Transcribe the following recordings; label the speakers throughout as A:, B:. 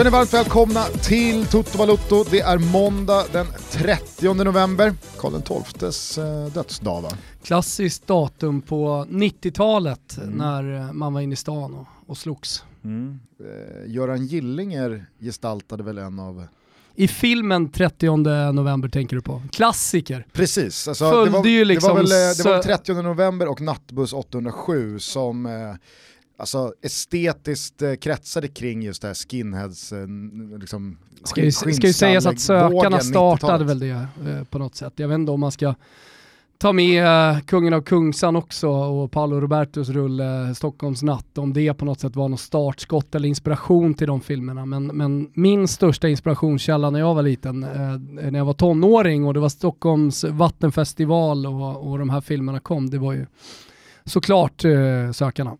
A: Känner varmt välkomna till Toto Balotto. Det är måndag den 30 november, Karl XIIs eh, dödsdag va?
B: Klassiskt datum på 90-talet mm. när eh, man var inne i stan och, och slogs. Mm.
A: Eh, Göran Gillinger gestaltade väl en av
B: i filmen 30 november tänker du på? Klassiker.
A: Precis, alltså, det, var, ju liksom det, var väl, det var 30 november och Nattbuss 807 som eh, alltså, estetiskt eh, kretsade kring just det här skinheads, eh, liksom,
B: ska ju, ska ju sägas att sökarna startade väl det eh, på något sätt. Jag vet inte om man ska ta med uh, Kungen av Kungsan också och Paolo Robertos rulle Stockholms natt, om det på något sätt var något startskott eller inspiration till de filmerna. Men, men min största inspirationskälla när jag var liten, uh, när jag var tonåring och det var Stockholms vattenfestival och, och de här filmerna kom, det var ju såklart uh, Sökarna.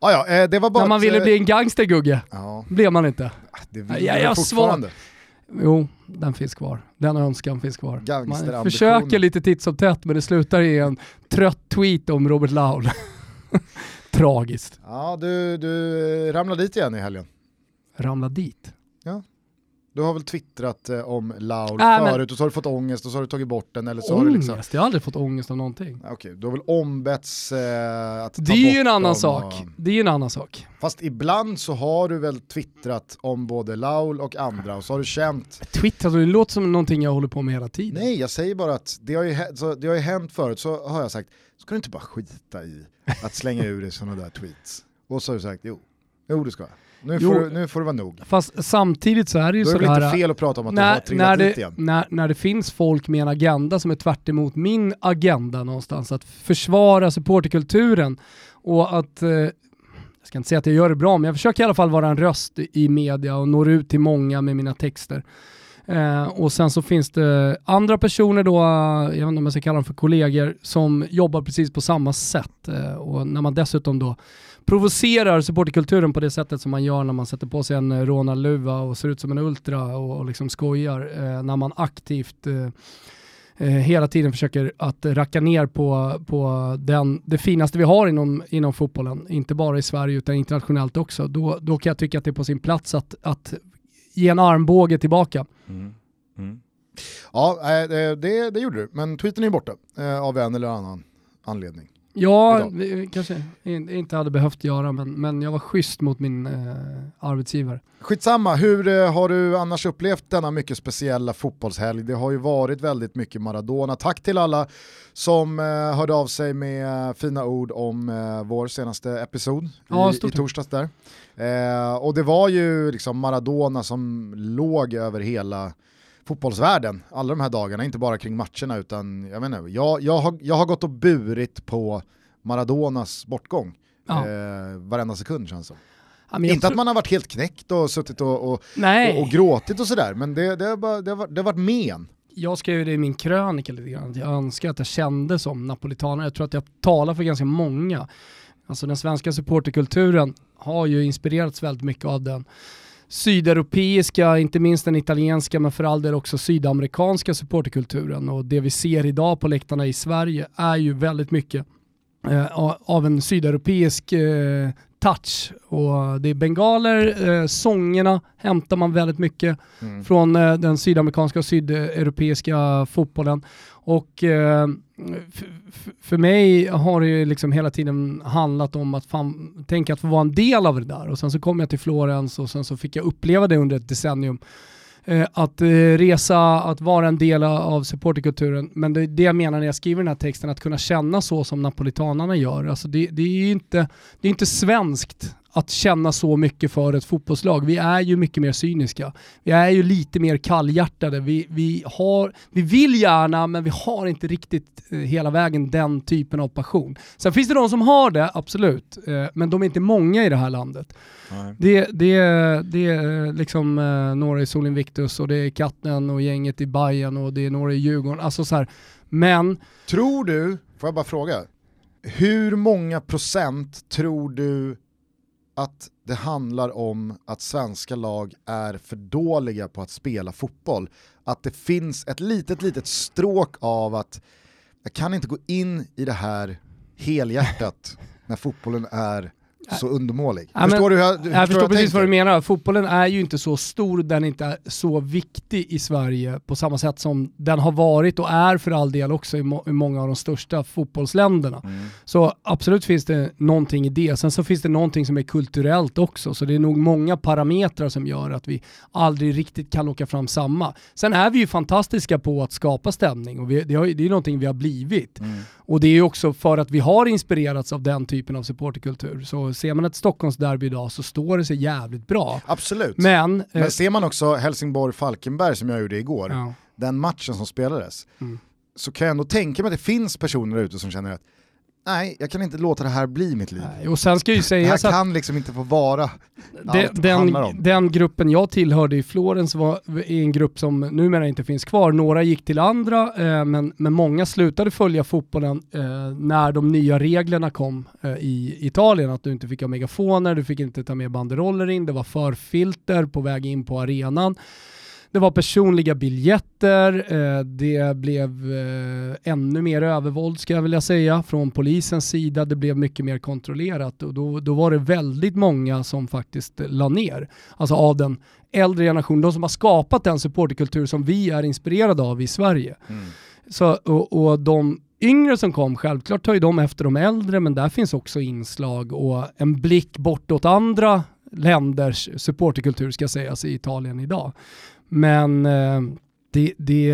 A: Ah, ja, det var bara
B: när man ville bli en gangster Gugge, ja. blev man inte.
A: Det vill jag, jag fortfarande. Svar.
B: Jo, den finns kvar. Den önskan finns kvar. Man försöker lite titt som tätt men det slutar i en trött tweet om Robert Laul. Tragiskt.
A: Ja, du, du ramlade dit igen i helgen.
B: Ramla dit?
A: Ja. Du har väl twittrat eh, om Laul äh, förut och så har du fått ångest och så har du tagit bort den eller så
B: ångest? Har
A: du
B: liksom... Jag har aldrig fått ångest av någonting.
A: Okej, okay, du har väl ombetts eh, att ta
B: Det är ju en annan sak. Och... Det är ju en annan sak.
A: Fast ibland så har du väl twittrat om både Laul och andra och så har du känt...
B: Twittrat? Det låter som någonting jag håller på med hela tiden.
A: Nej, jag säger bara att det har ju, så, det har ju hänt förut så har jag sagt, ska du inte bara skita i att slänga ur dig sådana där tweets? Och så har du sagt, jo, jo det ska jag. Nu får, du, nu får det vara nog.
B: Fast samtidigt så är det ju sådär...
A: Då är det inte fel att prata om att när, du har trillat
B: när det,
A: dit igen.
B: När, när det finns folk med en agenda som är tvärt min agenda någonstans, att försvara supporterkulturen och att eh, jag ska inte säga att jag gör det bra, men jag försöker i alla fall vara en röst i media och når ut till många med mina texter. Eh, och sen så finns det andra personer då, jag vet inte om jag ska kalla dem för kollegor, som jobbar precis på samma sätt. Eh, och när man dessutom då provocerar supporterkulturen på det sättet som man gör när man sätter på sig en eh, rånarluva och ser ut som en ultra och, och liksom skojar. Eh, när man aktivt eh, eh, hela tiden försöker att racka ner på, på den, det finaste vi har inom, inom fotbollen, inte bara i Sverige utan internationellt också, då, då kan jag tycka att det är på sin plats att, att ge en armbåge tillbaka. Mm. Mm.
A: Ja, eh, det, det, gjorde du, men tweeten är borta av en eller annan anledning.
B: Ja, kanske inte hade behövt göra, men, men jag var schysst mot min eh, arbetsgivare.
A: Skitsamma, hur eh, har du annars upplevt denna mycket speciella fotbollshelg? Det har ju varit väldigt mycket Maradona. Tack till alla som eh, hörde av sig med fina ord om eh, vår senaste episod ja, i, i torsdags där. Eh, och det var ju liksom Maradona som låg över hela fotbollsvärlden alla de här dagarna, inte bara kring matcherna utan jag menar, jag, jag, har, jag har gått och burit på Maradonas bortgång ja. eh, varenda sekund känns som. Ja, inte att man har varit helt knäckt och suttit och, och, och, och gråtit och sådär, men det, det, har bara, det, har, det har varit men.
B: Jag skrev det i min krönika lite grann, jag önskar att jag kände som napolitanare. Jag tror att jag talar för ganska många. Alltså den svenska supporterkulturen har ju inspirerats väldigt mycket av den sydeuropeiska, inte minst den italienska, men för all del också sydamerikanska supporterkulturen. Och det vi ser idag på läktarna i Sverige är ju väldigt mycket eh, av en sydeuropeisk eh, touch. Och det är bengaler, eh, sångerna hämtar man väldigt mycket mm. från eh, den sydamerikanska och sydeuropeiska fotbollen. Och eh, för mig har det ju liksom hela tiden handlat om att fan, tänka att få vara en del av det där. Och sen så kom jag till Florens och sen så fick jag uppleva det under ett decennium. Eh, att eh, resa, att vara en del av supporterkulturen. Men det är det jag menar när jag skriver den här texten, att kunna känna så som napolitanarna gör. Alltså det, det är ju inte, det är inte svenskt att känna så mycket för ett fotbollslag. Vi är ju mycket mer cyniska. Vi är ju lite mer kallhjärtade. Vi, vi, har, vi vill gärna, men vi har inte riktigt eh, hela vägen den typen av passion. Sen finns det de som har det, absolut, eh, men de är inte många i det här landet. Det, det, det är liksom eh, några i Sol Invictus och det är Katten och gänget i Bayern och det är några i Djurgården. Alltså så här. Men...
A: Tror du, får jag bara fråga, hur många procent tror du att det handlar om att svenska lag är för dåliga på att spela fotboll. Att det finns ett litet, litet stråk av att jag kan inte gå in i det här helhjärtat när fotbollen är så undermålig.
B: Ja,
A: förstår
B: men,
A: du hur jag,
B: jag förstår
A: jag
B: precis
A: tänker?
B: vad du menar. Fotbollen är ju inte så stor, den är inte så viktig i Sverige på samma sätt som den har varit och är för all del också i, må i många av de största fotbollsländerna.
A: Mm.
B: Så absolut finns det någonting i det. Sen så finns det någonting som är kulturellt också, så det är nog många parametrar som gör att vi aldrig riktigt kan locka fram samma. Sen är vi ju fantastiska på att skapa stämning och vi, det, har, det är någonting vi har blivit.
A: Mm.
B: Och det är ju också för att vi har inspirerats av den typen av supporterkultur. Så ser man ett Stockholmsderby idag så står det sig jävligt bra.
A: Absolut. Men,
B: Men... eh,
A: ser man också Helsingborg-Falkenberg som jag gjorde igår,
B: ja.
A: den matchen som spelades,
B: Mm.
A: så kan jag ändå tänka mig att det finns personer ute som känner att nej, jag kan inte låta det här bli mitt liv.
B: Nej, Och sen ska ju
A: Det här
B: sägas
A: kan liksom inte få vara handlar
B: den, den gruppen jag tillhörde i Florens var i en grupp som numera inte finns kvar. Några gick till andra, eh, men, men många slutade följa fotbollen eh, när de nya reglerna kom eh, i Italien. Att du inte fick ha megafoner, du fick inte ta med banderoller in, det var förfilter på väg in på arenan. Det var personliga biljetter, eh, det blev eh, ännu mer övervåld ska jag vilja säga från polisens sida. Det blev mycket mer kontrollerat och då, då var det väldigt många som faktiskt la ner. Alltså av den äldre generationen, de som har skapat den supporterkultur som vi är inspirerade av i Sverige.
A: Mm.
B: Så, och, och de yngre som kom, självklart tar ju de efter de äldre, men där finns också inslag och en blick bortåt andra länders supporterkultur ska sägas i Italien idag. Men eh, det, det,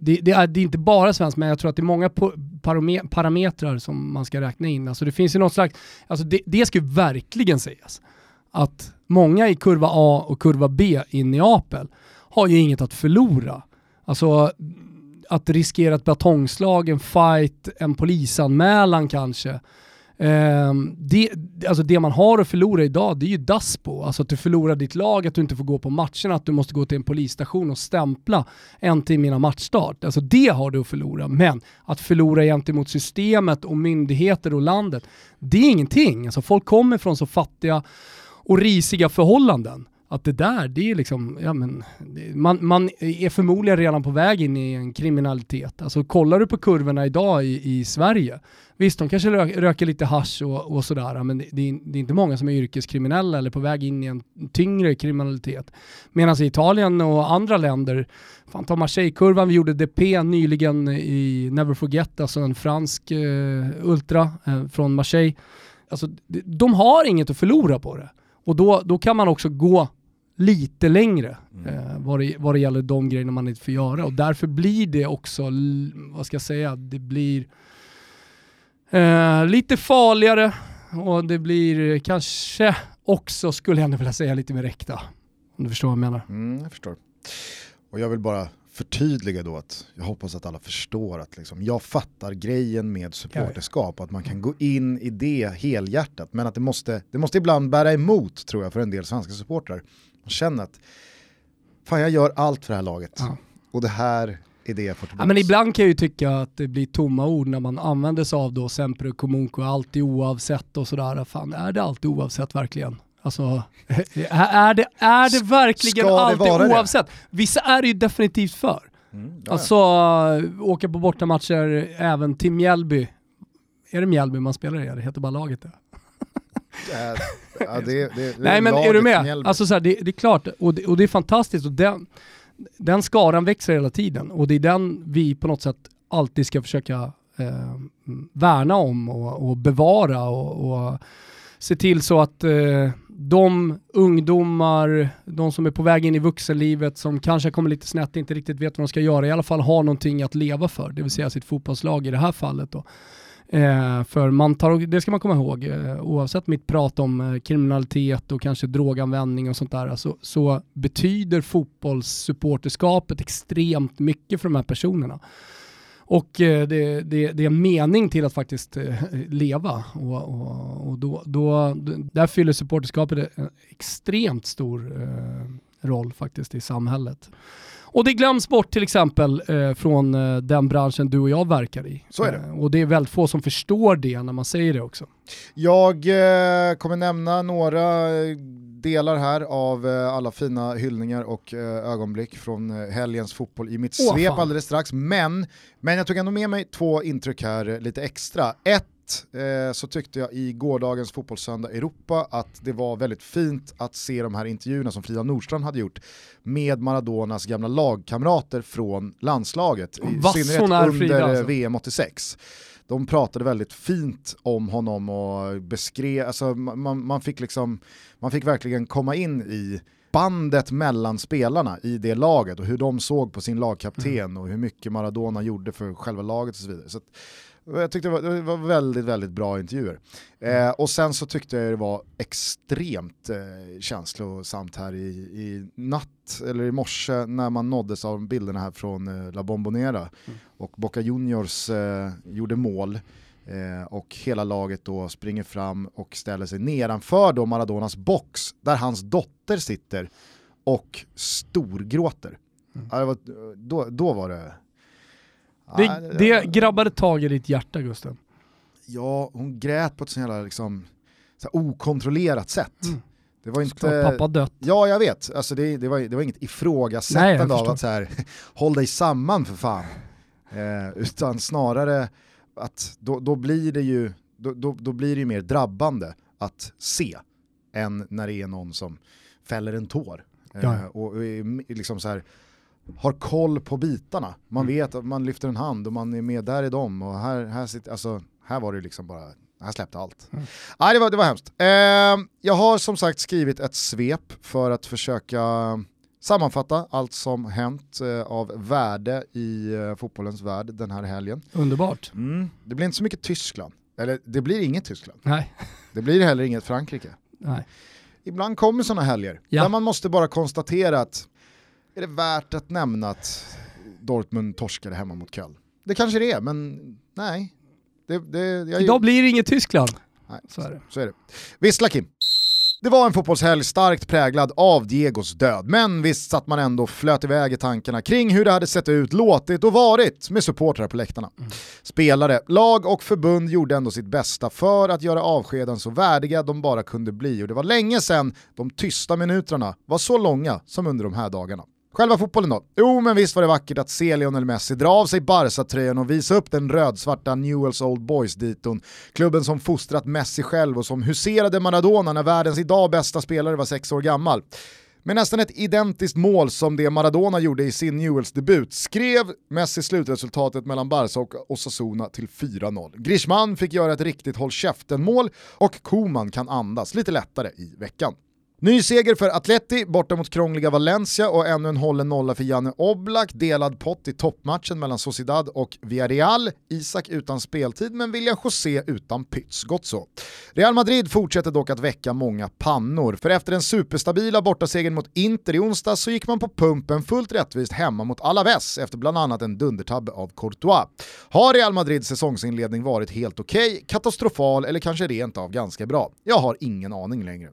B: det, det, är, det är inte bara svenskt, men jag tror att det är många parametrar som man ska räkna in. Alltså det finns ju något slags, alltså det, det ska ju verkligen sägas, att många i kurva A och kurva B i Neapel har ju inget att förlora. Alltså att riskera ett batongslag, en fight, en polisanmälan kanske. Ehm, det, alltså det man har att förlora idag, det är ju Daspo. Alltså att du förlorar ditt lag, att du inte får gå på matcherna, att du måste gå till en polisstation och stämpla en timme innan matchstart. Alltså det har du att förlora. Men att förlora gentemot systemet och myndigheter och landet, det är ingenting. Alltså folk kommer från så fattiga och risiga förhållanden. Att det där, det är liksom, ja men, man, man är förmodligen redan på väg in i en kriminalitet. Alltså kollar du på kurvorna idag i, i Sverige, visst de kanske rö, röker lite hasch och, och sådär, men det, det, är, det är inte många som är yrkeskriminella eller på väg in i en tyngre kriminalitet. Medan i Italien och andra länder, fan ta Marseille-kurvan, vi gjorde DP nyligen i Never Forget, alltså en fransk eh, ultra eh, från Marseille. Alltså, de, de har inget att förlora på det. Och då, då kan man också gå lite längre eh, vad, det, vad det gäller de grejerna man inte får göra. Och därför blir det också, vad ska jag säga, det blir eh, lite farligare och det blir kanske också, skulle jag ändå vilja säga, lite mer äkta. Om du förstår vad jag menar.
A: Mm, jag förstår. Och jag vill bara förtydliga då att jag hoppas att alla förstår att liksom, jag fattar grejen med supporterskap, att man kan gå in i det helhjärtat, men att det måste, det måste ibland bära emot tror jag för en del svenska supportrar. Man känner att fan jag gör allt för det här laget
B: Ja.
A: och det här är det jag får
B: Ja,
A: tillbaka.
B: men ibland kan jag ju tycka att det blir tomma ord när man använder sig av då sempre comunque, alltid oavsett och sådär. Fan, är det alltid oavsett verkligen? Alltså, är det, är det verkligen
A: Ska
B: alltid
A: vara det?
B: oavsett? Vissa är det ju definitivt för.
A: Mm.
B: Alltså, åka på bortamatcher även till Mjällby. Är det Mjällby man spelar i? Det heter bara laget det.
A: Äh, ja, det, det,
B: Nej men är du med?
A: Mjällby.
B: Alltså så här, det, det är klart, och det, och det är fantastiskt och den, den skaran växer hela tiden och det är den vi på något sätt alltid ska försöka eh, värna om och, och bevara och, och se till så att eh, de ungdomar, de som är på väg in i vuxenlivet, som kanske kommer lite snett, inte riktigt vet vad de ska göra, i alla fall har någonting att leva för, det vill säga sitt fotbollslag i det här fallet. Då. Eh, för man tar, det ska man komma ihåg, eh, oavsett mitt prat om eh, kriminalitet och kanske droganvändning och sånt där, så, så betyder fotbollssupporterskapet extremt mycket för de här personerna. Och eh, det, det, det är en mening till att faktiskt eh, leva. Och, och, och då, då, där fyller supporterskapet en extremt stor eh, roll faktiskt i samhället. Och det glöms bort till exempel eh, från eh, den branschen du och jag verkar i.
A: Så är det.
B: Eh, och det är väldigt få som förstår det när man säger det också.
A: Jag eh, kommer nämna några eh, delar här av eh, alla fina hyllningar och ögonblick från helgens fotboll i mitt
B: Åh,
A: svep
B: fan.
A: alldeles strax. Men, men jag tog ändå med mig två intryck här lite extra. Ett eh, så tyckte jag i gårdagens Fotbollssöndag Europa att det var väldigt fint att se de här intervjuerna som Frida Nordstrand hade gjort med Maradonas gamla lagkamrater från landslaget, i synnerhet under Frida, alltså. VM 86 de pratade väldigt fint om honom och beskrev, alltså man, man, fick liksom, man fick verkligen komma in i bandet mellan spelarna i det laget och hur de såg på sin lagkapten mm. och hur mycket Maradona gjorde för själva laget och så vidare. Så jag tyckte det var, det var, väldigt, väldigt bra intervjuer. Mm. Eh, och sen så tyckte jag det var extremt eh, känslosamt här i, i natt, eller i morse, när man nåddes av bilderna här från eh, La Bombonera. Mm. Och Boca Juniors eh, gjorde mål. Eh, och hela laget då springer fram och ställer sig nedanför då Maradonas box där hans dotter sitter och storgråter. Mm. Ja, var, då, då var det
B: det, det grabbade tag i ditt hjärta Gusten.
A: Ja, hon grät på ett så jävla liksom, så okontrollerat sätt. Mm.
B: Det var inte... pappa dött.
A: Ja, jag vet. Alltså det, det, var, det var inget ifrågasättande Nej, av att så här, håll dig samman för fan. Eh, utan snarare att då, då blir det ju då, då, då, blir det mer drabbande att se än när det är någon som fäller en tår. Eh, och, och liksom så här, har koll på bitarna. Man mm. vet att man lyfter en hand och man är med där i dem och här, här, sitter, alltså, här var det liksom bara, här släppte allt. Mm. Nej, det, var, det var hemskt. Eh, jag har som sagt skrivit ett svep för att försöka sammanfatta allt som hänt eh, av värde i eh, fotbollens värld den här helgen.
B: Underbart.
A: Mm. Det blir inte så mycket Tyskland, eller det blir inget Tyskland.
B: Nej.
A: Det blir heller inget Frankrike.
B: Nej.
A: Ibland kommer sådana helger ja. där man måste bara konstatera att är det värt att nämna att Dortmund torskade hemma mot Köln? Det kanske det är, men nej. Det, det,
B: jag... Idag blir det inget Tyskland.
A: Nej, så är det. Så är det. Vissla Kim. Det var en fotbollshelg starkt präglad av Diegos död, men visst satt man ändå flöt iväg i tankarna kring hur det hade sett ut, låtit och varit med supportrar på läktarna. Mm. Spelare, lag och förbund gjorde ändå sitt bästa för att göra avskeden så värdiga de bara kunde bli och det var länge sedan de tysta minuterna var så långa som under de här dagarna. Själva fotbollen då? Jo, men visst var det vackert att se Lionel Messi dra av sig Barca-tröjan och visa upp den rödsvarta Newells Old Boys-diton. Klubben som fostrat Messi själv och som huserade Maradona när världens idag bästa spelare var sex år gammal. Med nästan ett identiskt mål som det Maradona gjorde i sin Newells-debut skrev Messi slutresultatet mellan Barca och Osasuna till 4-0. Griezmann fick göra ett riktigt håll käften-mål och Koman kan andas lite lättare i veckan. Ny seger för Atleti borta mot krångliga Valencia och ännu en hållen nolla för Janne Oblak. Delad pott i toppmatchen mellan Sociedad och Villarreal. Isak utan speltid men William José utan pyts. Gott så. Real Madrid fortsätter dock att väcka många pannor. För efter den superstabila bortasegern mot Inter i onsdag så gick man på pumpen fullt rättvist hemma mot Alaves efter bland annat en dundertabbe av Courtois. Har Real Madrids säsongsinledning varit helt okej, okay, katastrofal eller kanske rent av ganska bra? Jag har ingen aning längre.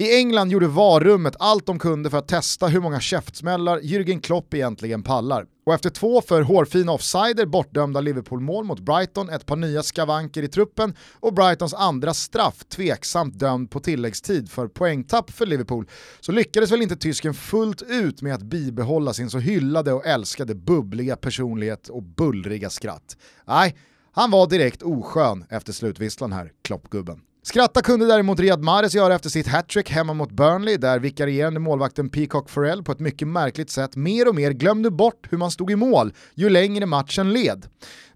A: I England gjorde varummet allt de kunde för att testa hur många käftsmällar Jürgen Klopp egentligen pallar. Och efter två för hårfina offsider bortdömda Liverpool-mål mot Brighton, ett par nya skavanker i truppen och Brightons andra straff tveksamt dömd på tilläggstid för poängtapp för Liverpool så lyckades väl inte tysken fullt ut med att bibehålla sin så hyllade och älskade bubbliga personlighet och bullriga skratt. Nej, han var direkt oskön efter slutvisslan här, Kloppgubben. Skratta kunde däremot Riyad Mahrez göra efter sitt hattrick hemma mot Burnley där vikarierande målvakten Peacock Farrell på ett mycket märkligt sätt mer och mer glömde bort hur man stod i mål ju längre matchen led.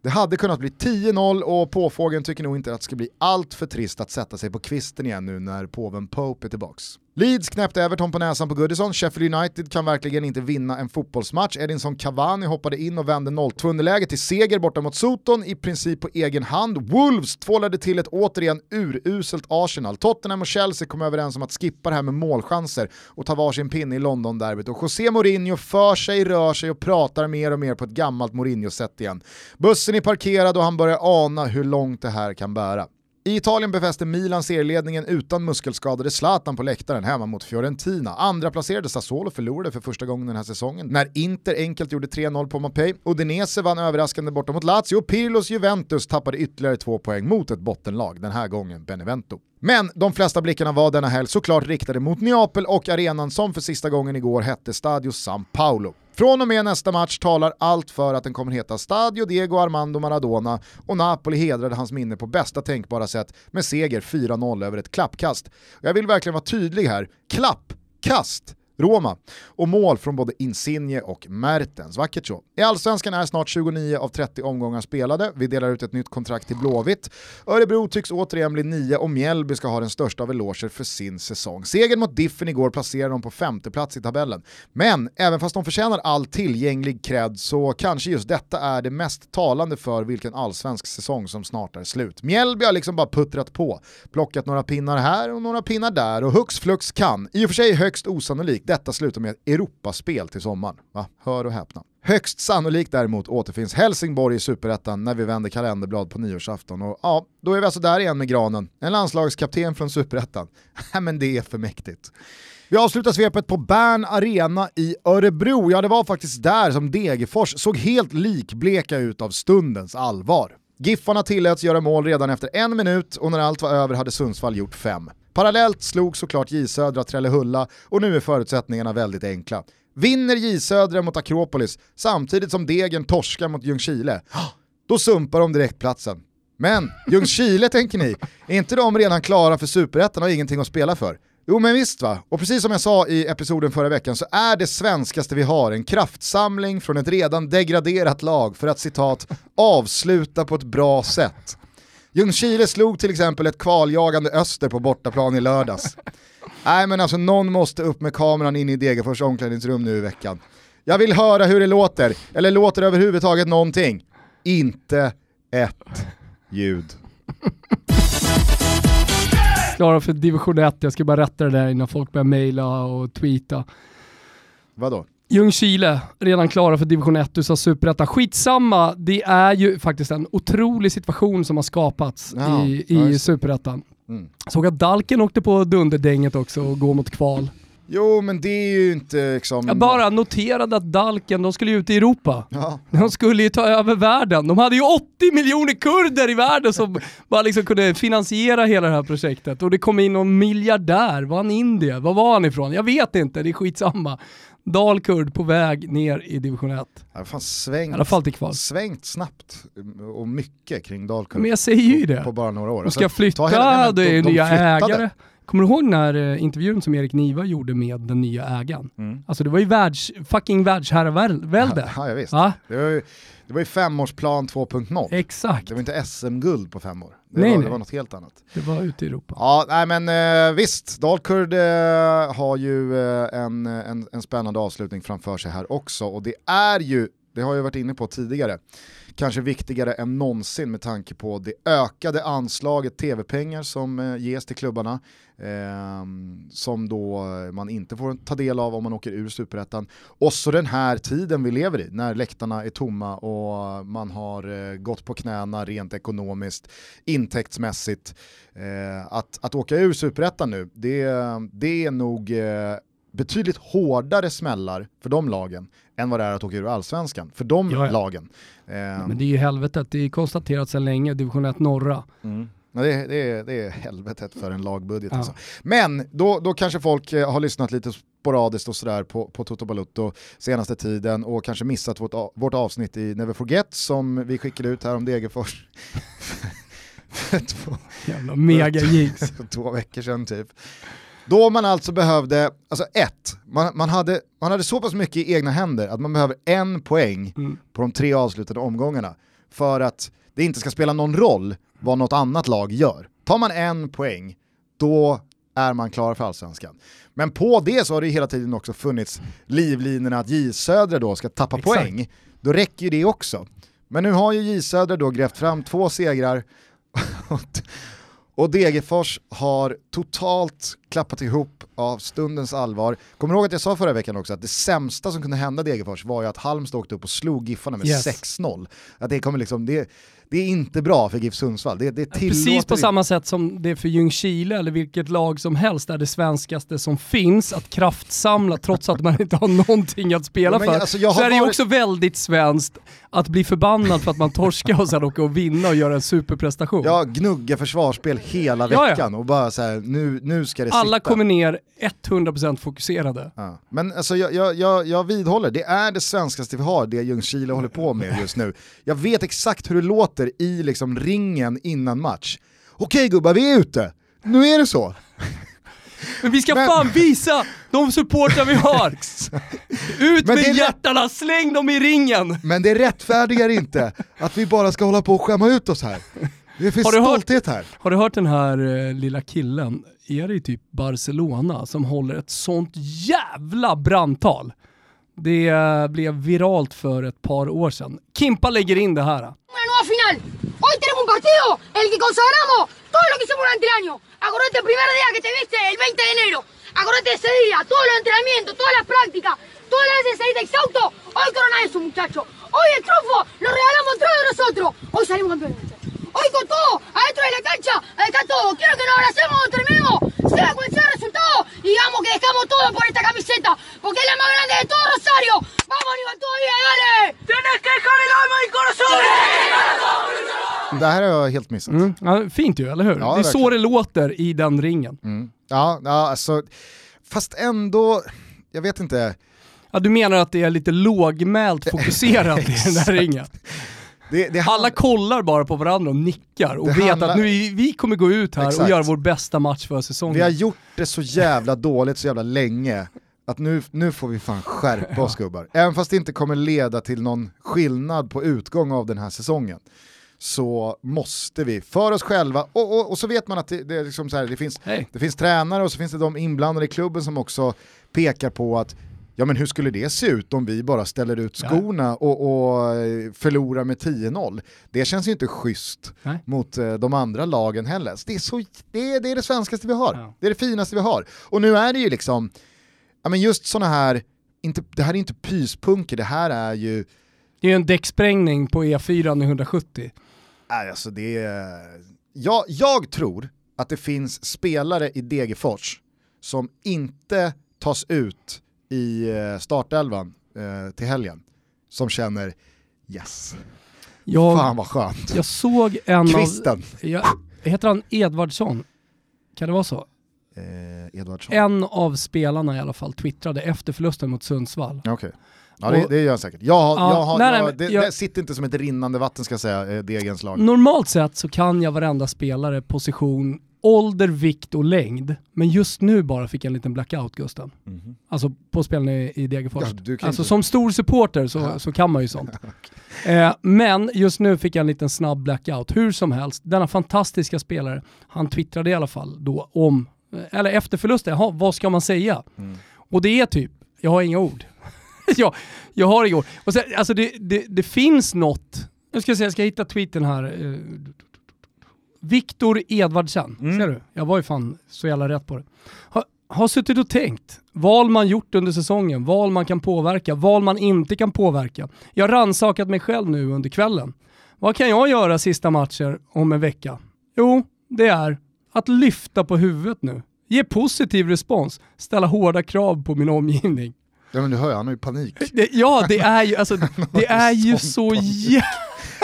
A: Det hade kunnat bli 10-0 och påfågeln tycker nog inte att det ska bli allt för trist att sätta sig på kvisten igen nu när påven Pope är tillbaks. Leeds knäppte Everton på näsan på Goodison, Sheffield United kan verkligen inte vinna en fotbollsmatch, Edinson Cavani hoppade in och vände 0-2 underläge till seger borta mot Soton i princip på egen hand. Wolves tvålade till ett återigen uruselt Arsenal. Tottenham och Chelsea kom överens om att skippa det här med målchanser och ta varsin pinne i London-derbyt och José Mourinho för sig, rör sig och pratar mer och mer på ett gammalt Mourinho-sätt igen. Bussen är parkerad och han börjar ana hur långt det här kan bära. I Italien befäste Milan serieledningen utan muskelskadade Zlatan på läktaren hemma mot Fiorentina. Andra placerade Sassuolo förlorade för första gången den här säsongen när Inter enkelt gjorde 3-0 på Mapei. Udinese vann överraskande borta mot Lazio och Pirlos Juventus tappade ytterligare två poäng mot ett bottenlag, den här gången Benevento. Men de flesta blickarna var denna helg såklart riktade mot Neapel och arenan som för sista gången igår hette Stadio San Paolo. Från och med nästa match talar allt för att den kommer heta Stadio Diego Armando Maradona och Napoli hedrade hans minne på bästa tänkbara sätt med seger 4-0 över ett klappkast. Jag vill verkligen vara tydlig här, klappkast! Roma och mål från både Insigne och Mertens. Vackert så. I Allsvenskan är snart 29 av 30 omgångar spelade, vi delar ut ett nytt kontrakt till Blåvitt. Örebro tycks återigen bli 9 och Mjällby ska ha den största av eloger för sin säsong. Segern mot Diffen igår placerar dem på femte plats i tabellen. Men även fast de förtjänar all tillgänglig cred så kanske just detta är det mest talande för vilken allsvensk säsong som snart är slut. Mjällby har liksom bara puttrat på, plockat några pinnar här och några pinnar där och hux flux kan, i och för sig högst osannolikt, detta slutar med ett Europaspel till sommaren. Va? Hör och häpna. Högst sannolikt däremot återfinns Helsingborg i Superettan när vi vänder kalenderblad på nyårsafton och ja, då är vi alltså där igen med granen. En landslagskapten från Superettan. men det är för mäktigt. Vi avslutar svepet på Bern Arena i Örebro. Ja, det var faktiskt där som Degerfors såg helt likbleka ut av stundens allvar. Giffarna tilläts göra mål redan efter en minut och när allt var över hade Sundsvall gjort fem. Parallellt slog såklart J Södra Trellehulla och nu är förutsättningarna väldigt enkla. Vinner J Södra mot Akropolis samtidigt som Degen torskar mot Ljungskile, då sumpar de direktplatsen. Men Ljungskile tänker ni, är inte de redan klara för superettan och har ingenting att spela för? Jo men visst va, och precis som jag sa i episoden förra veckan så är det svenskaste vi har en kraftsamling från ett redan degraderat lag för att citat avsluta på ett bra sätt. Ljungskile slog till exempel ett kvaljagande Öster på bortaplan i lördags. Nej men alltså någon måste upp med kameran in i Degerfors omklädningsrum nu i veckan. Jag vill höra hur det låter, eller låter överhuvudtaget någonting. Inte ett ljud.
B: Klara för division 1, jag ska bara rätta det där innan folk börjar mejla och tweeta.
A: Vadå?
B: Ljungskile, redan klara för division 1, du sa superetta. Skitsamma, det är ju faktiskt en otrolig situation som har skapats ja, i, i superettan. Mm. Såg att Dalken åkte på dunderdänget också och går mot kval.
A: Jo men det är ju inte liksom...
B: Jag bara noterade att Dalken, de skulle ju ut i Europa. Ja. De skulle ju ta över världen. De hade ju 80 miljoner kurder i världen som bara liksom kunde finansiera hela det här projektet. Och det kom in någon miljardär, var han indier? Var var han ifrån? Jag vet inte, det är skitsamma. Dalkurd på väg ner i division 1.
A: Ja, fan svängt, I
B: alla fall till kval.
A: svängt snabbt och mycket kring Dalkurd.
B: Men jag säger ju det.
A: På bara några år. De
B: ska flytta, det är de, de nya flyttade. ägare. Kommer du ihåg den här eh, intervjun som Erik Niva gjorde med den nya ägaren? Mm. Alltså det var ju världs, fucking världsherravälde.
A: Ja, ja, visst. Ja? Det, var ju, det var ju femårsplan 2.0.
B: Exakt.
A: Det var inte SM-guld på fem år. Det,
B: nej,
A: var,
B: nej.
A: det var något helt annat.
B: Det var ute i Europa.
A: Ja, nej men eh, visst, Dalkurd eh, har ju en, en, en spännande avslutning framför sig här också och det är ju, det har jag varit inne på tidigare, kanske viktigare än någonsin med tanke på det ökade anslaget tv-pengar som eh, ges till klubbarna. Eh, som då man inte får ta del av om man åker ur superettan. Och så den här tiden vi lever i, när läktarna är tomma och man har eh, gått på knäna rent ekonomiskt, intäktsmässigt. Eh, att, att åka ur superettan nu, det, det är nog eh, betydligt hårdare smällar för de lagen än vad det är att åka ur allsvenskan, för de ja, ja. lagen.
B: Eh, men det är ju helvetet, det är konstaterat sedan länge, division 1 norra.
A: Mm. Det är, det, är, det är helvetet för en lagbudget. Ja. Alltså. Men då, då kanske folk eh, har lyssnat lite sporadiskt och sådär på, på Toto Balutto senaste tiden och kanske missat vårt, vårt avsnitt i Never Forget som vi skickade ut här om Degerfors.
B: två, Jävla mega gigs.
A: två veckor sedan typ. Då man alltså behövde, alltså ett, man, man, hade, man hade så pass mycket i egna händer att man behöver en poäng mm. på de tre avslutade omgångarna för att det inte ska spela någon roll vad något annat lag gör. Tar man en poäng, då är man klar för allsvenskan. Men på det så har det hela tiden också funnits livlinorna att J Södra då ska tappa Exakt. poäng. Då räcker ju det också. Men nu har ju J Södra då grävt fram två segrar och Degerfors har totalt klappat ihop av stundens allvar. Kommer du ihåg att jag sa förra veckan också att det sämsta som kunde hända Degerfors var ju att Halmstad åkte upp och slog Giffarna med
B: Yes.
A: 6-0. Att det, kommer liksom, det, det är inte bra för GIF Sundsvall. Det, det
B: Precis på samma sätt som det är för Ljungskile eller vilket lag som helst är det svenskaste som finns att kraftsamla trots att man inte har någonting att spela
A: Ja, men
B: för.
A: alltså,
B: så
A: har
B: är det ju
A: varit-
B: också väldigt svenskt att bli förbannad för att man torskar och sen åka och vinna och göra en superprestation.
A: Ja, gnugga försvarsspel hela
B: Ja, ja.
A: veckan och bara så här, nu, nu ska det
B: Alla
A: sitta.
B: kommer ner 100% fokuserade.
A: Ja. Men alltså, jag, jag, jag, jag vidhåller, det är det svenskaste vi har, det Ljungskile håller på med just nu. Jag vet exakt hur det låter i liksom ringen innan match. Okej gubbar, vi är ute. Nu är det så.
B: Men vi ska
A: Men-
B: fan visa de supportrar vi har! Ut
A: Men
B: med hjärtarna, släng dem i ringen!
A: Men det rättfärdigar inte att vi bara ska hålla på och skämma ut oss här. Det finns
B: Har du hört-
A: stolthet här.
B: Har du hört den här eh, lilla killen, är det typ Barcelona, som håller ett sånt jävla brandtal? Det eh, blev viralt för ett par år sedan. Kimpa lägger in det här.
C: Nueva Hoy tenemos un partido, el que consagramos todo lo que hicimos durante el año. Acordate el primer día que te viste, el 20 de enero. Acordate ese día, todos los entrenamientos, todas las prácticas, todas las veces saliste exhausto. Hoy corona eso, muchachos. Hoy el trofeo lo regalamos de nosotros. Hoy salimos campeones. Hoy con todo, adentro de la cancha, está todo. Quiero que nos abracemos, terminemos, sea cual sea el resultado, y digamos que dejamos todo por esta camiseta, porque es la más grande de todo Rosario. Vamos, Aníbal, todavía, dale. Tienes que dejar el alma y corazón.
A: Det här har jag helt missat.
B: Mm. Ja, fint ju, eller hur?
A: Ja,
B: det är så det låter i den ringen.
A: Ja, ja, alltså, fast ändå, jag vet inte.
B: Ja, du menar att det är lite lågmält fokuserat i den där ringen?
A: Det, det
B: Alla kollar bara på varandra och nickar och
A: Det
B: vet
A: handlar-
B: att nu, vi kommer gå ut här och
A: Exakt.
B: göra vår bästa match för säsongen.
A: Vi har gjort det så jävla dåligt så jävla länge att nu, nu får vi fan skärpa oss gubbar. Även fast det inte kommer leda till någon skillnad på utgång av den här säsongen så måste vi, för oss själva, och, och, och så vet man att det, det, är liksom så här, det, finns,
B: Hej.
A: det finns tränare och så finns det de inblandade i klubben som också pekar på att Ja men hur skulle det se ut om vi bara ställer ut
B: Ja.
A: skorna och, och eh, förlorar med 10-0? Det känns ju inte schysst
B: Nej.
A: mot eh, de andra lagen heller. Det är, så, det, är, det är det svenskaste vi har.
B: Ja.
A: Det är det finaste vi har. Och nu är det ju liksom, ja men just sådana här, inte, det här är inte pyspunker, det här är ju,
B: Det är ju en däcksprängning på E4 i 170.
A: nej, alltså det är, jag, jag tror att det finns spelare i Degerfors som inte tas ut i eh, startelvan eh, till helgen, som känner yes,
B: Jag,
A: fan vad skönt.
B: jag såg en
A: Kvisten.
B: av... Jag, heter han Edvardsson? Kan det vara så?
A: Eh, Edvardsson.
B: En av spelarna i alla fall twittrade efter förlusten mot Sundsvall.
A: Okej. Ja det, det gör jag säkert. Jag har,
B: Ja,
A: jag har,
B: nej, nej,
A: det,
B: jag-
A: det sitter inte som ett rinnande vatten ska jag säga, eh, Degens lag.
B: Normalt sett så kan jag varenda spelare, position, ålder, vikt och längd. Men just nu bara fick jag en liten blackout Gusten. Alltså på spelarna i, Degerfors.
A: Ja,
B: alltså
A: inte-
B: som stor supporter så,
A: Ja.
B: så kan man ju sånt. eh, men just nu fick jag en liten snabb blackout. Hur som helst, denna fantastiska spelare, han twittrade i alla fall då om, eh, eller efter förlusten, jaha, vad ska man säga?
A: Mm.
B: Och det är typ, jag har inga ord. jag, jag har inga ord. Och sen, alltså det, det, det finns något, nu ska jag säga, jag ska hitta tweeten här. Viktor Edvardsen,
A: Mm.
B: ser du? Jag var ju fan så jävla rätt på det. Har, har suttit och tänkt, val man gjort under säsongen, val man kan påverka, val man inte kan påverka. Jag har rannsakat mig själv nu under kvällen. Vad kan jag göra sista matcher om en vecka? Jo, det är att lyfta på huvudet nu. Ge positiv respons, ställa hårda krav på min omgivning.
A: Ja men du hör ju, han har ju panik.
B: Det, ja, det är ju, alltså, det är ju så jävla.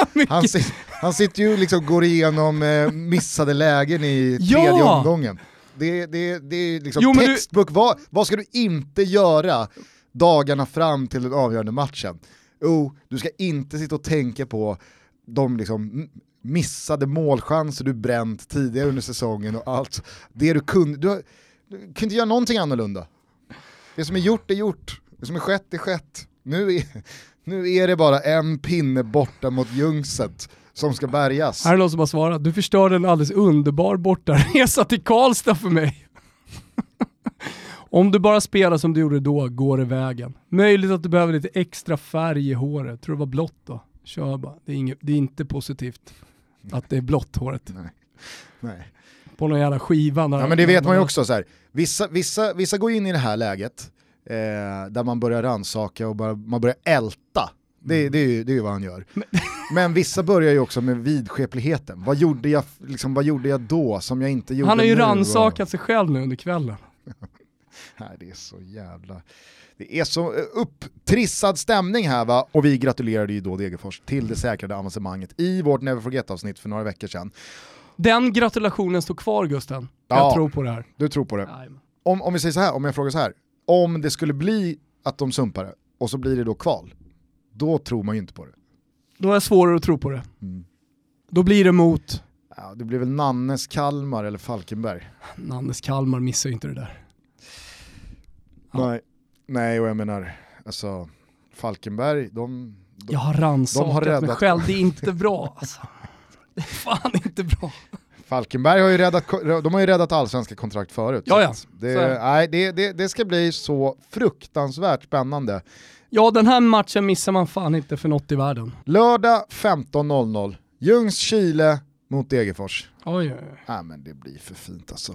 A: Han, sit, han sitter ju och liksom går igenom eh, missade lägen i
B: Ja!
A: tredje omgången. Det, det, det är liksom
B: Jo, men du-
A: textbook, vad, vad ska du inte göra dagarna fram till den avgörande matchen? Jo, du ska inte sitta och tänka på de liksom missade målchanser du bränt tidigare under säsongen och allt. Det du kunde, du, du kunde inte göra någonting annorlunda. Det som är gjort är gjort, det som är skett är skett. Nu är, nu är det bara en pinne borta mot Ljungset som ska bärgas.
B: Här är någon som har svarat, du förstörde en alldeles underbar bortaresa till Karlstad för mig. Om du bara spelar som du gjorde då, går det vägen. Möjligt att du behöver lite extra färg i håret. Tror det var blått då? Kör bara. Det är, inget, det är inte positivt att det är blått håret.
A: Nej. Nej.
B: på någon jävla skiva.
A: Ja men det vet man ju också, så här. Vissa, vissa, vissa går in i det här läget eh, där man börjar ransaka och bara, man börjar älta. Det,
B: Mm.
A: det, är ju, det är ju vad han gör. Men vissa börjar ju också med vidskepligheten. Vad gjorde jag, liksom, vad gjorde jag då som jag inte gjorde
B: Han har ju rannsakat sig själv nu under kvällen.
A: Nej, det är så jävla... Det är så upptrissad stämning här va, och vi gratulerade ju då Degerfors till det säkrade avancemanget i vårt Never Forget-avsnitt för några veckor sedan.
B: Den gratulationen står kvar Gusten. Jag
A: Ja.
B: tror på det här.
A: Du tror på det? Om, om vi säger så här, om jag frågar så här, om det skulle bli att de sumpar det och så blir det då kval, då tror man ju inte på det.
B: Då är det svårare att tro på det.
A: Mm.
B: Då blir det mot
A: Ja, det blir väl Nannes Kalmar eller Falkenberg.
B: Nannes Kalmar missar ju inte det där. Ja.
A: Nej. Nej, och jag menar, alltså Falkenberg, de... de
B: Jag har
A: De har
B: rannsakat mig själv, det är inte bra alltså. Det är fan inte bra.
A: Falkenberg har ju räddat, de har ju räddat allsvenska kontrakt förut.
B: Ja, ja.
A: det. nej, det, det, det ska bli så fruktansvärt spännande.
B: Ja, den här matchen missar man fan inte för något i världen.
A: Lördag 15.00, Ljungskile mot Degerfors.
B: Oj, oj, oj.
A: Nej men det blir för fint alltså.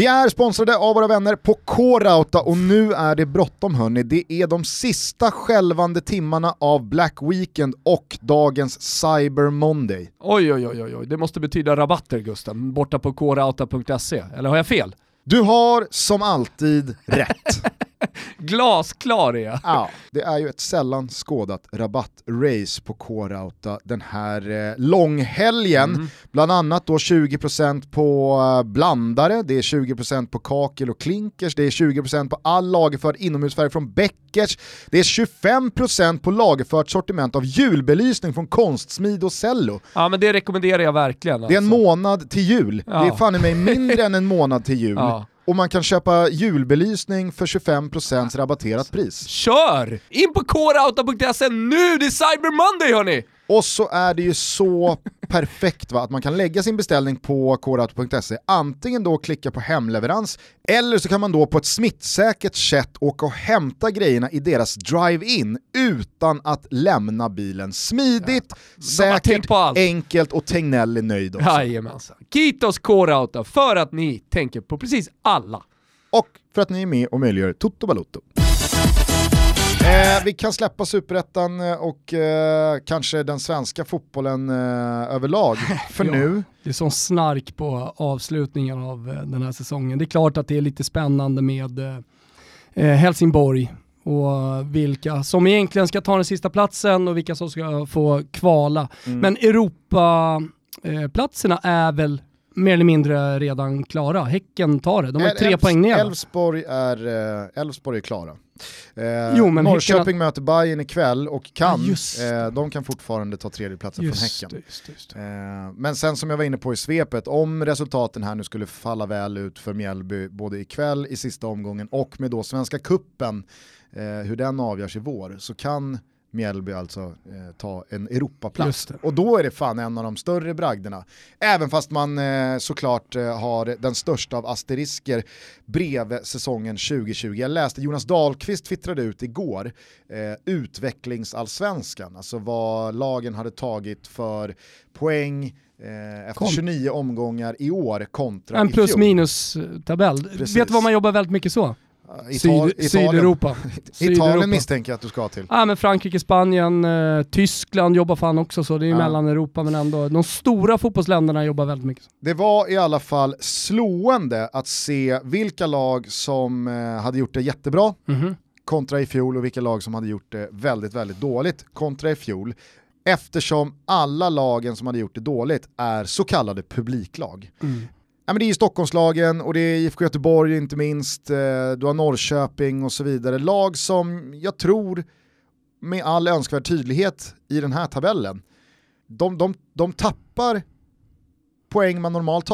A: Vi är sponsrade av våra vänner på K-Rauta och nu är det bråttom hörni. Det är de sista skälvande timmarna av Black Weekend och dagens Cyber Monday.
B: oj, oj, oj, oj. Det måste betyda rabatter Gusten, borta på krauta.se. Eller har jag fel?
A: Du har som alltid rätt.
B: Glasklar är jag.
A: Ja, det är ju ett sällan skådat rabattrace på K-Rauta den här eh, långhelgen. Bland annat då 20% på eh, blandare, det är 20% på kakel och klinkers, det är 20% på all lagerförd inomhusfärg från Beckers, det är 25% på lagerfört sortiment av julbelysning från Konstsmid och Cello.
B: Ja men det rekommenderar jag verkligen.
A: Det är en
B: alltså.
A: månad till jul, det är
B: Ja.
A: fan i mig mindre än en månad till jul.
B: Ja.
A: Och man kan köpa julbelysning för 25% rabatterat pris.
B: Kör! In på krauta.se nu, det är Cyber Monday hörni!
A: Och så är det ju så perfekt va, att man kan lägga sin beställning på kodauto.se, antingen då klicka på hemleverans, eller så kan man då på ett smittsäkert sätt åka och hämta grejerna i deras drive-in utan att lämna bilen. Smidigt,
B: tänkt
A: säkert, enkelt och Tegnell är nöjd också.
B: Jajamensan. Kitos K-Rauta för att ni tänker på precis alla.
A: Och för att ni är med och möjliggör Toto Balotto. Eh, vi kan släppa superettan eh, och eh, kanske den svenska fotbollen eh, överlag för
B: Ja.
A: nu.
B: Det är sån snark på avslutningen av eh, den här säsongen. Det är klart att det är lite spännande med eh, Helsingborg och vilka som egentligen ska ta den sista platsen och vilka som ska få kvala.
A: Mm.
B: Men Europaplatserna är väl mer eller mindre redan klara. Häcken tar det, de har
A: El-
B: tre
A: Elfs-
B: poäng ner.
A: Elfsborg är, eh, Elfsborg är klara. Eh,
B: Jo, men
A: Norrköping
B: Häcken
A: möter Bayern ikväll och kan,
B: Ja, det.
A: eh, de kan fortfarande ta tredjeplatsen från Häcken.
B: just just.
A: Eh, men sen som jag var inne på i svepet, om resultaten här nu skulle falla väl ut för Mjällby både ikväll i sista omgången och med då Svenska Kuppen eh, hur den avgörs i vår, så kan Mjällby alltså eh, ta en Europaplats. Och då är det fan en av de större bragderna. Även fast man eh, såklart eh, har den största av asterisker bredvid säsongen 2020. Jag läste Jonas Dahlqvist twittrade ut igår eh, utvecklingsallsvenskan, alltså vad lagen hade tagit för poäng eh, efter
B: Kom.
A: 29 omgångar i år kontra
B: En plus minus eh, tabell.
A: Precis.
B: Vet du vad man jobbar väldigt mycket så?
A: Ital-
B: Syd,
A: Italien,
B: Sydeuropa. Sydeuropa.
A: Italien misstänker jag att du ska till.
B: Ja men Frankrike, Spanien, eh, Tyskland jobbar fan också så det är
A: Ja.
B: Mellaneuropa men ändå. De stora fotbollsländerna jobbar väldigt mycket.
A: Det var i alla fall slående att se vilka lag som eh, hade gjort det jättebra
B: Mhm.
A: kontra i fjol och vilka lag som hade gjort det väldigt, väldigt dåligt kontra i fjol. Eftersom alla lagen som hade gjort det dåligt är så kallade publiklag.
B: Mm.
A: Ja, men det är ju Stockholmslagen och det är IFK Göteborg inte minst, eh, du har Norrköping och så vidare. Lag som jag tror med all önskvärd tydlighet i den här tabellen, de, de, de tappar poäng man normalt.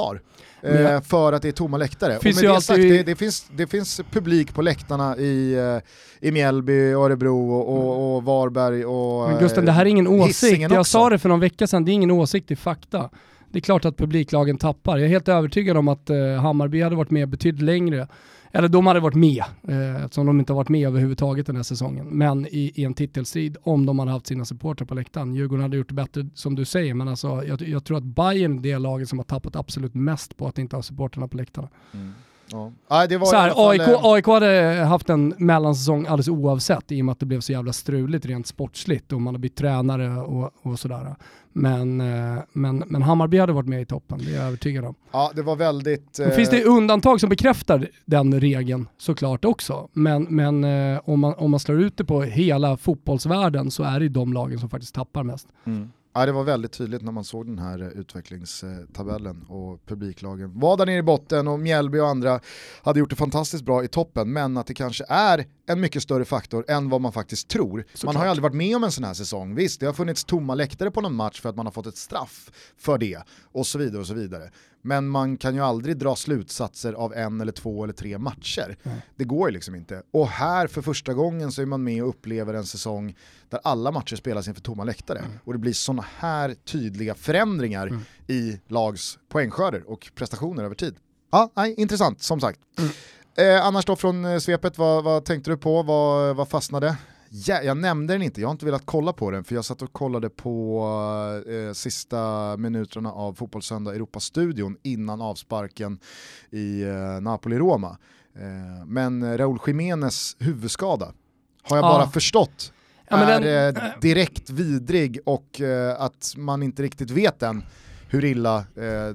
B: Men
A: Eh, för att det är tomma läktare.
B: Finns
A: och med det,
B: alltid-
A: sagt, det, det, finns, det finns publik på läktarna i, eh, i Mjällby, Örebro och, och, och Varberg och
B: Men Gusten,
A: eh,
B: det här är ingen åsikt.
A: Hisingen
B: Jag
A: också.
B: sa det för någon vecka sedan, det är ingen åsikt, det är fakta. Det är klart att publiklagen tappar. Jag är helt övertygad om att eh, Hammarby hade varit med betydligt längre eller de hade varit med, eh, eftersom de inte har varit med överhuvudtaget den här säsongen, men i, i en titelstrid om de hade haft sina supportrar på läktaren. Djurgården hade gjort det bättre som du säger, men alltså, jag, jag tror att Bayern är det laget som har tappat absolut mest på att inte ha supportrarna på läktarna.
A: Mm. Ja. Ah, det var
B: så här, AIK,
A: eh,
B: AIK hade haft en mellansäsong alldeles oavsett i och med att det blev så jävla struligt rent sportsligt och man har bytt tränare och, och sådär. Men, eh, men, men Hammarby hade varit med i toppen, det är jag övertygad om.
A: Ja, det var väldigt...
B: Eh... Finns det undantag som bekräftar den regeln såklart också. Men, men eh, om, man, om man slår ut det på hela fotbollsvärlden så är det de lagen som faktiskt tappar mest.
A: Mm. Ja, det var väldigt tydligt när man såg den här utvecklingstabellen och publiklagen var där nere i botten och Mjällby och andra hade gjort det fantastiskt bra i toppen men att det kanske är en mycket större faktor än vad man faktiskt tror. Såklart. Man har ju aldrig varit med om en sån här säsong. Visst, det har funnits tomma läktare på någon match för att man har fått ett straff för det och så vidare och så vidare. Men man kan ju aldrig dra slutsatser av en eller två eller tre matcher. Mm. Det går ju liksom inte. Och här för första gången så är man med och upplever en säsong där alla matcher spelas inför tomma läktare. Mm. Och det blir sådana här tydliga förändringar mm. i lags poängskörder och prestationer över tid. Ja, nej, intressant som sagt. Mm. Eh, annars då från eh, svepet, vad, vad, tänkte du på? Vad, vad fastnade? Ja, jag nämnde den inte, jag har inte velat kolla på den för jag satt och kollade på eh, sista minuterna av Fotbollssöndag Europastudion innan avsparken i eh, Napoli-Roma. Eh, men Raúl Jiménez huvudskada har jag ja. bara förstått ja, är den... Eh, direkt vidrig och eh, att man inte riktigt vet än hur illa eh,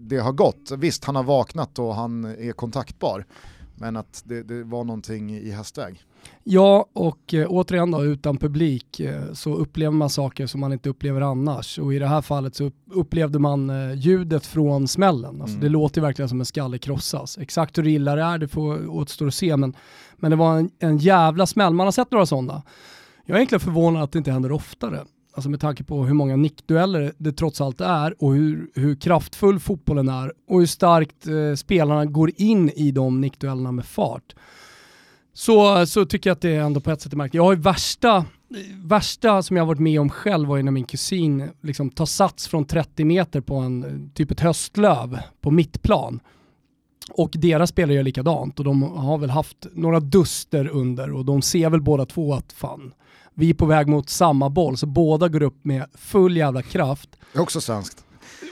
A: det har gått. Visst, han har vaknat och han är kontaktbar. Men att det, det var någonting i hästväg.
B: Ja, och eh, återigen då, utan publik eh, så upplever man saker som man inte upplever annars. Och i det här fallet så upplevde man eh, ljudet från smällen. Alltså, mm. Det låter verkligen som en skalle krossas. Exakt hur illa det är, det får återstå att se, men, men det var en, en jävla smäll. Man har sett några sådana. Jag är egentligen förvånad att det inte händer oftare. Alltså med tanke på hur många nickdueller det trots allt är och hur, hur kraftfull fotbollen är och hur starkt eh, spelarna går in i de nickduellerna med fart. Så, så tycker jag att det är ändå på ett sätt är märkligt. Jag har ju värsta, värsta som jag har varit med om själv var ju när min kusin liksom tar sats från 30 meter på en typ ett höstlöv på mittplan. Och deras spelare gör likadant och de har väl haft några duster under och de ser väl båda två att fan, vi är på väg mot samma boll, så båda går upp med full jävla kraft.
A: Det är också svenskt.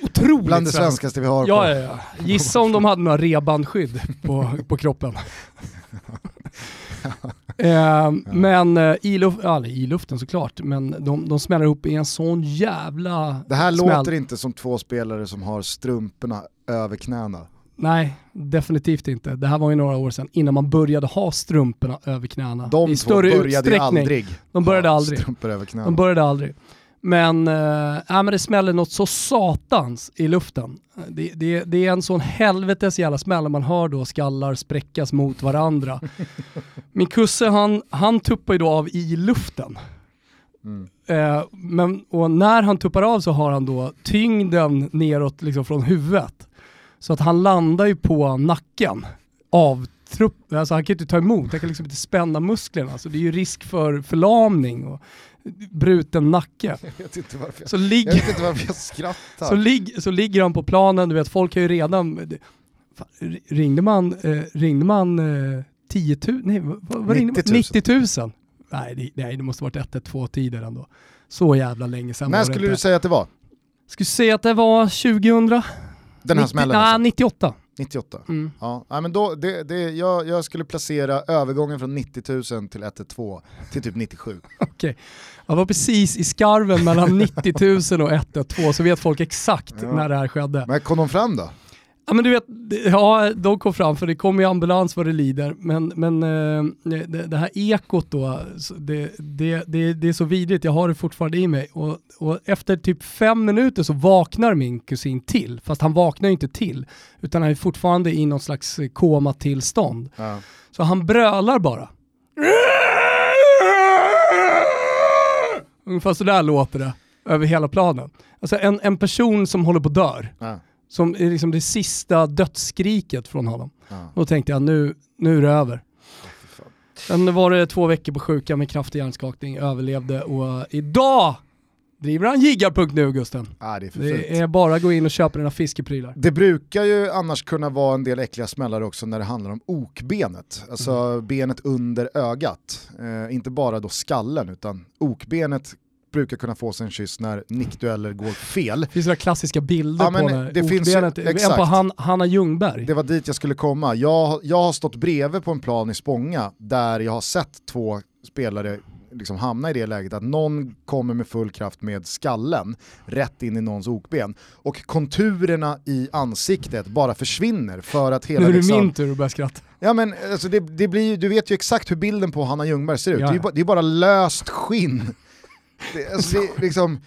B: Otroligt
A: Bland det svenskaste vi har.
B: Ja, ja, ja. Gissa om de hade några rebandskydd på, på kroppen. eh, ja. Men eh, i, luft, ja, i luften såklart, men de, de smäller ihop i en sån jävla
A: Det här
B: smäll.
A: låter inte som två spelare som har strumporna över knäna.
B: Nej, definitivt inte. Det här var ju några år sedan innan man började ha strumporna över knäna.
A: De
B: I
A: större började utsträckning. aldrig
B: De började aldrig.
A: Strumpor över knäna.
B: De började aldrig. Men, äh, men det smäller något så satans i luften. Det, det, det är en sån helvetes jävla smäll man hör då skallar spräckas mot varandra. Min kusse han, han tuppar ju då av i luften. Mm. Eh, men, och när han tuppar av så har han då tyngden neråt liksom från huvudet. Så att han landar ju på nacken av trupp, alltså han kan ju inte ta emot, han kan liksom inte spänna musklerna. Så det är ju risk för förlamning och bruten nacke.
A: Jag vet inte varför jag, så ligg, jag, vet inte varför jag skrattar.
B: Så, ligg, så ligger han på planen, du vet folk har ju redan, ringde man, eh, ringde man eh, 10 000, nej vad, vad 90 000. 90 000. Nej det, nej, det måste varit 112 tider ändå. Så jävla länge sedan
A: När skulle du säga att det var?
B: Skulle säga att det var 2000.
A: Den här smällen?
B: Nej, alltså. 98.
A: 98? Mm. Ja, men då, det, det, jag, jag skulle placera övergången från 90 000 till 112 till typ 97.
B: Okej, okay. jag var precis i skarven mellan 90 000 och 112 så vet folk exakt ja. när det här skedde.
A: Men kom de fram då?
B: Ja men du vet, ja de kom fram för det kom ju ambulans vad det lider, men, men eh, det, det, här ekot då, det, det, det, det är så vidrigt, jag har det fortfarande i mig. Och, och, efter typ fem minuter så vaknar min kusin till, fast han vaknar ju inte till, utan han är fortfarande i någon slags komatillstånd. Ja. Så han brölar bara. Ungefär sådär låter det över hela planen. Alltså en, en person som håller på att dör. Ja. Som är liksom det sista dödsskriket från honom. Ja. Då tänkte jag nu, nu är det över. Sen var det två veckor på sjuka med kraftig hjärnskakning, överlevde och idag Driver han Gigar.nu Gusten?
A: Ah, det, är
B: Det är bara att gå in och köpa dina fiskeprylar.
A: det brukar ju annars kunna vara en del äckliga smällar också när det handlar om okbenet, alltså
B: Mm.
A: benet under ögat. Eh, inte bara då skallen utan okbenet brukar kunna få sig en kyss när nickdueller går fel.
B: Det finns några klassiska bilder
A: Ja,
B: på när
A: det finns
B: en
A: exakt.
B: på Han, Hanna Ljungberg.
A: Det var dit jag skulle komma. Jag, jag har stått bredvid på en plan i Spånga där jag har sett två spelare liksom hamna i det läget att någon kommer med full kraft med skallen rätt in i någons okben och konturerna i ansiktet bara försvinner för att hela
B: nu är det
A: liksom,
B: min tur att börja skratta.
A: Ja men alltså det, det blir, du vet ju exakt hur bilden på Hanna Ljungberg ser ut,
B: Ja,
A: det, är bara, det är bara löst skinn. Det, alltså det, liksom,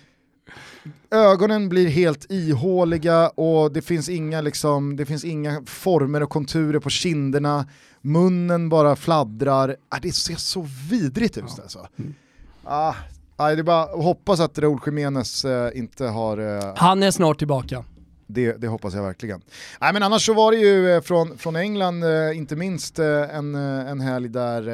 A: ögonen blir helt ihåliga och det finns, inga, liksom, det finns inga former och konturer på kinderna, munnen bara fladdrar. Ah, det ser så vidrigt ut alltså.
B: Mm.
A: Ah, ah, det är bara att hoppas att Raúl Jiménez eh, inte har eh,
B: Han är snart tillbaka.
A: Det, det hoppas jag verkligen. Nej, men annars så var det ju eh, från, från England, eh, inte minst eh, en, en helg där